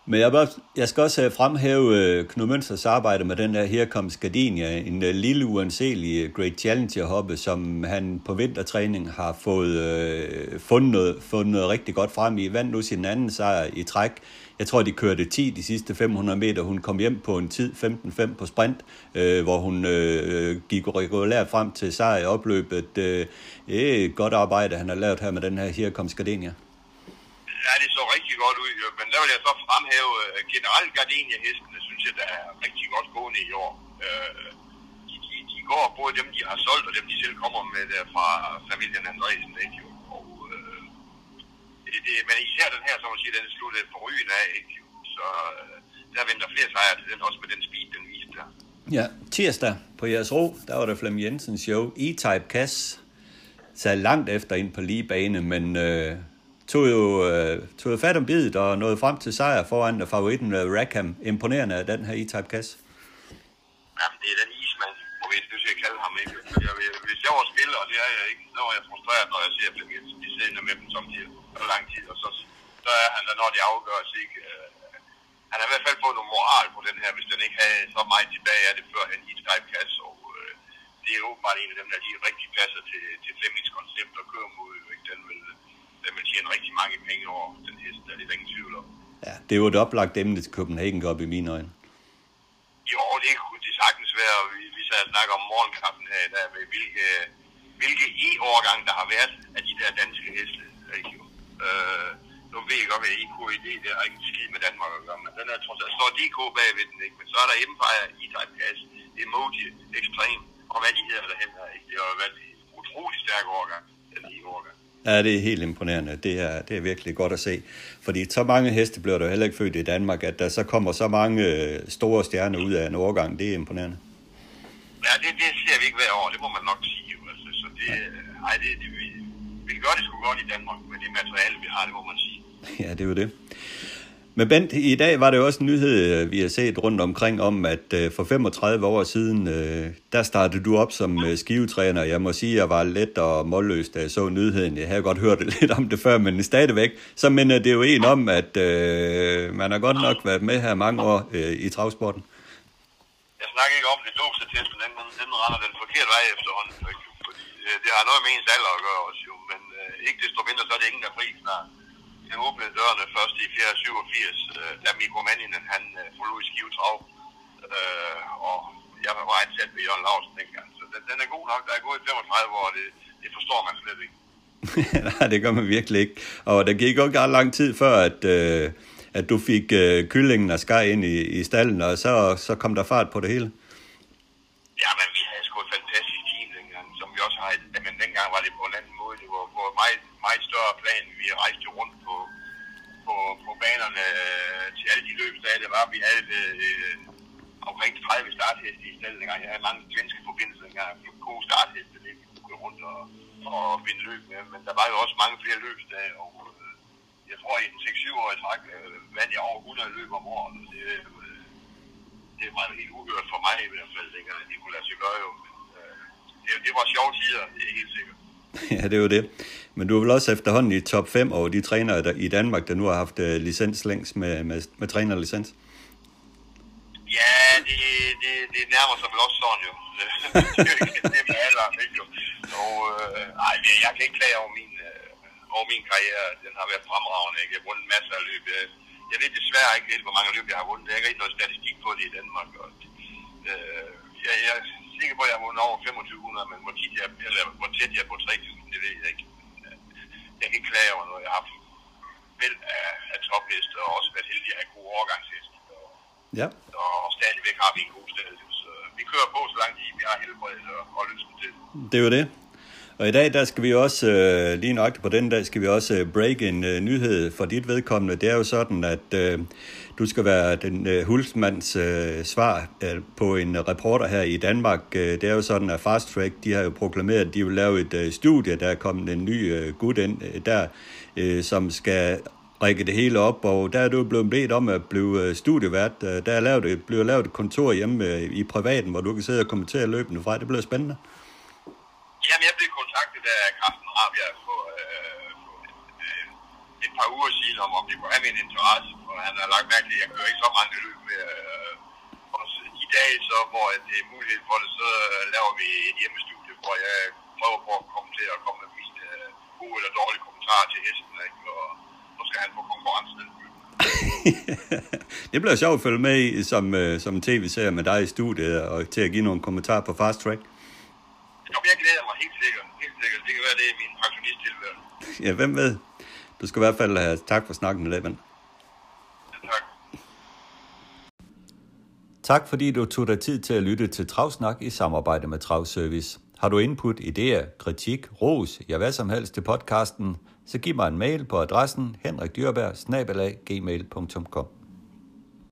Men jeg, bare, jeg skal også øh, fremhæve øh, Knud Mønsters arbejde med den der Here comes Gardenia, en øh, lille uanselig Great Challenger hoppe, som han på vintertræning har fået øh, fundet, noget, fundet noget rigtig godt frem i. Vandt nu sin anden sejr i træk. Jeg tror, de kørte 10 de sidste 500 meter. Hun kom hjem på en tid 15-5 på sprint, øh, hvor hun øh, gik regulært frem til sejr i opløbet. Øh, godt arbejde, han har lavet her med den her Here comes Gardenia. Ja, det så rigtig godt ud, men der vil jeg så fremhæve øh, generelt Gardenia-hestene, synes jeg, der er rigtig godt gående i år. Uh, de, de, de går, både dem, de har solgt, og dem, de selv kommer med der fra familien Andresen, ikke jo. Og, øh, det, det, men især den her, som man siger, den er sluttet på rygen af, ikke jo. Så øh, der venter flere sejre til den, også med den speed, den viste der. Ja, tirsdag på jeres ro, der var der Flem Jensens show. E-Type Cass sad langt efter ind på lige bane, men øh, tog jo øh, tog jo fat om bidet og nåede frem til sejr foran favoritten øh, Rackham. Imponerende af den her E-Type Cass. Jamen, det er den ismand, hvor vi nu skal kalde ham, ikke? Jeg, hvis jeg var spiller, og det er jeg ikke, så var jeg frustreret, når jeg ser Flem Jensen, de sidder med dem som de så lang tid, og så, så er han der, når de afgøres, ikke? Øh, han har i hvert fald fået noget moral på den her, hvis den ikke havde så meget tilbage af det, før han i Skype kasse, og øh, det er åbenbart en af dem, der lige rigtig passer til, til Flemmings koncept og kører mod, øh, ikke? Den vil, den vil tjene rigtig mange penge over den hest, der er det ingen tvivl om. Ja, det er jo et oplagt emne til Copenhagen op i mine øjne. Jo, det kunne det sagtens være, og vi, vi sad snakker om morgenkaffen her i dag, med hvilke, hvilke e-årgang, der har været af de der danske heste. Ikke? Øh, nu ved jeg godt, at IKID, det har ikke skid med Danmark at gøre, men den er trods alt, står DK bagved den, ikke? Men så er der Empire, E-Type Gas, Emoji, Extreme, og hvad de hedder derhen her, ikke? Det har været en utrolig stærk årgang, den i årgang. Ja, det er helt imponerende. Det er, det er virkelig godt at se. Fordi så mange heste bliver der heller ikke født i Danmark, at der så kommer så mange øh, store stjerner ud af en årgang. Det er imponerende. Ja, det, det ser vi ikke hver år, det må man nok sige. Altså, så det, ej, det, det, vi, vi gør det sgu godt i Danmark med det materiale, vi har, det må man sige. Ja, det er jo det. Men Bent, i dag var det jo også en nyhed, øh, vi har set rundt omkring om, at øh, for 35 år siden, øh, der startede du op som skivetræner. Jeg må sige, at jeg var let og målløs, da jeg så nyheden. Jeg havde godt hørt lidt om det før, men stadigvæk, så minder det jo en om, at øh, man har godt nok været med her mange år øh, i travsporten. Jeg snakker ikke om det dåbsatest, men den, den render den forkerte vej efterhånden. Fordi, det har noget med ens alder at gøre også jo, men øh, ikke desto mindre, så er det ingen, der er fri snart jeg åbnede dørene først i 487, øh, da Mikko Manninen, han øh, forlod Skive Trav. Øh, og jeg var ansat ved Jørgen Larsen dengang. Så den, den er god nok. Der er gået i 35 år, det, det forstår man slet ikke. Nej, det gør man virkelig ikke. Og der gik jo ikke ret lang tid før, at, øh, at du fik øh, kyllingen af skaj ind i, i stallen, og så, så kom der fart på det hele. Ja, men vi havde sgu et fantastisk team dengang, som vi også har. Men dengang var det. Det meget, større plan. Vi rejste rundt på, på, på banerne øh, til alle de løbsdage, der var. Vi havde øh, omkring 30 startheste i stedet dengang. Jeg havde mange svenske forbindelser dengang. Gode startheste, det vi kunne gå rundt og, og vinde løb med. Men der var jo også mange flere løbsdage, og øh, jeg tror, i en 6-7 år i træk øh, vandt jeg over 100 løb om året. Det, øh, det var helt uhørt for mig i hvert fald, dengang det kunne lade sig gøre jo. Men, øh, det, det var sjove tider, det er helt sikkert. Ja, det er jo det. Men du er vel også efterhånden i top 5 over de trænere der, i Danmark, der nu har haft uh, licens længst med, med, med trænerlicens? Ja, det, det, det nærmer sig vel også sådan jo. det er med alderen, ikke jo. Og, øh, ej, jeg kan ikke klage over min, øh, over min karriere. Den har været fremragende. Ikke? Jeg har vundet masser af løb. Jeg, jeg ved desværre ikke helt, hvor mange løb jeg har vundet. Jeg har ikke noget statistik på det i Danmark. Og, øh, jeg, jeg sikker på, at jeg har vundet over 2500, men hvor, tit jeg, eller, hvor tæt jeg er på 3000, det ved jeg ikke. Jeg kan ikke klage over noget. Jeg har haft vel af, af topheste, og også været heldig at have gode overgangsheste. Og, Ja. og stadigvæk har vi en god sted. Så vi kører på, så langt vi har helbred og, og lysten til. Det er jo det. Og i dag, der skal vi også, øh, lige nøjagtigt på den dag, skal vi også øh, break en øh, nyhed for dit vedkommende. Det er jo sådan, at øh, du skal være den øh, hulsmands øh, svar øh, på en reporter her i Danmark. Øh, det er jo sådan, at Fast Track, de har jo proklameret, at de vil lave et øh, studie. Der er kommet en ny øh, gut ind øh, der, øh, som skal række det hele op, og der er du blevet bedt om at blive øh, studievært. Øh, der er lavet et, bliver lavet et kontor hjemme øh, i privaten, hvor du kan sidde og kommentere løbende fra. Det bliver spændende. Jamen, jeg blev kontaktet af Carsten Rabia for, et par uger siden, om, om det kunne have min interesse. Og han har lagt mærke til, at jeg kører ikke så mange løb med. Øh, og så, i dag, så, hvor det er mulighed for det, så laver vi et hjemmestudie, hvor jeg prøver på at komme til at komme med mine øh, gode eller dårlige kommentarer til hesten. Ikke? Og nu skal han få konkurrencen. det bliver sjovt at følge med i som, øh, som tv-serie med dig i studiet og til at give nogle kommentarer på Fast Track. Jamen, jeg glæder mig helt sikkert. Helt sikkert. Det kan være, det er min pensionisttilværelse. Ja, hvem ved? Du skal i hvert fald have tak for snakken med det, men. Ja, tak. Tak fordi du tog dig tid til at lytte til Travsnak i samarbejde med Travservice. Har du input, idéer, kritik, ros, ja hvad som helst til podcasten, så giv mig en mail på adressen henrikdyrberg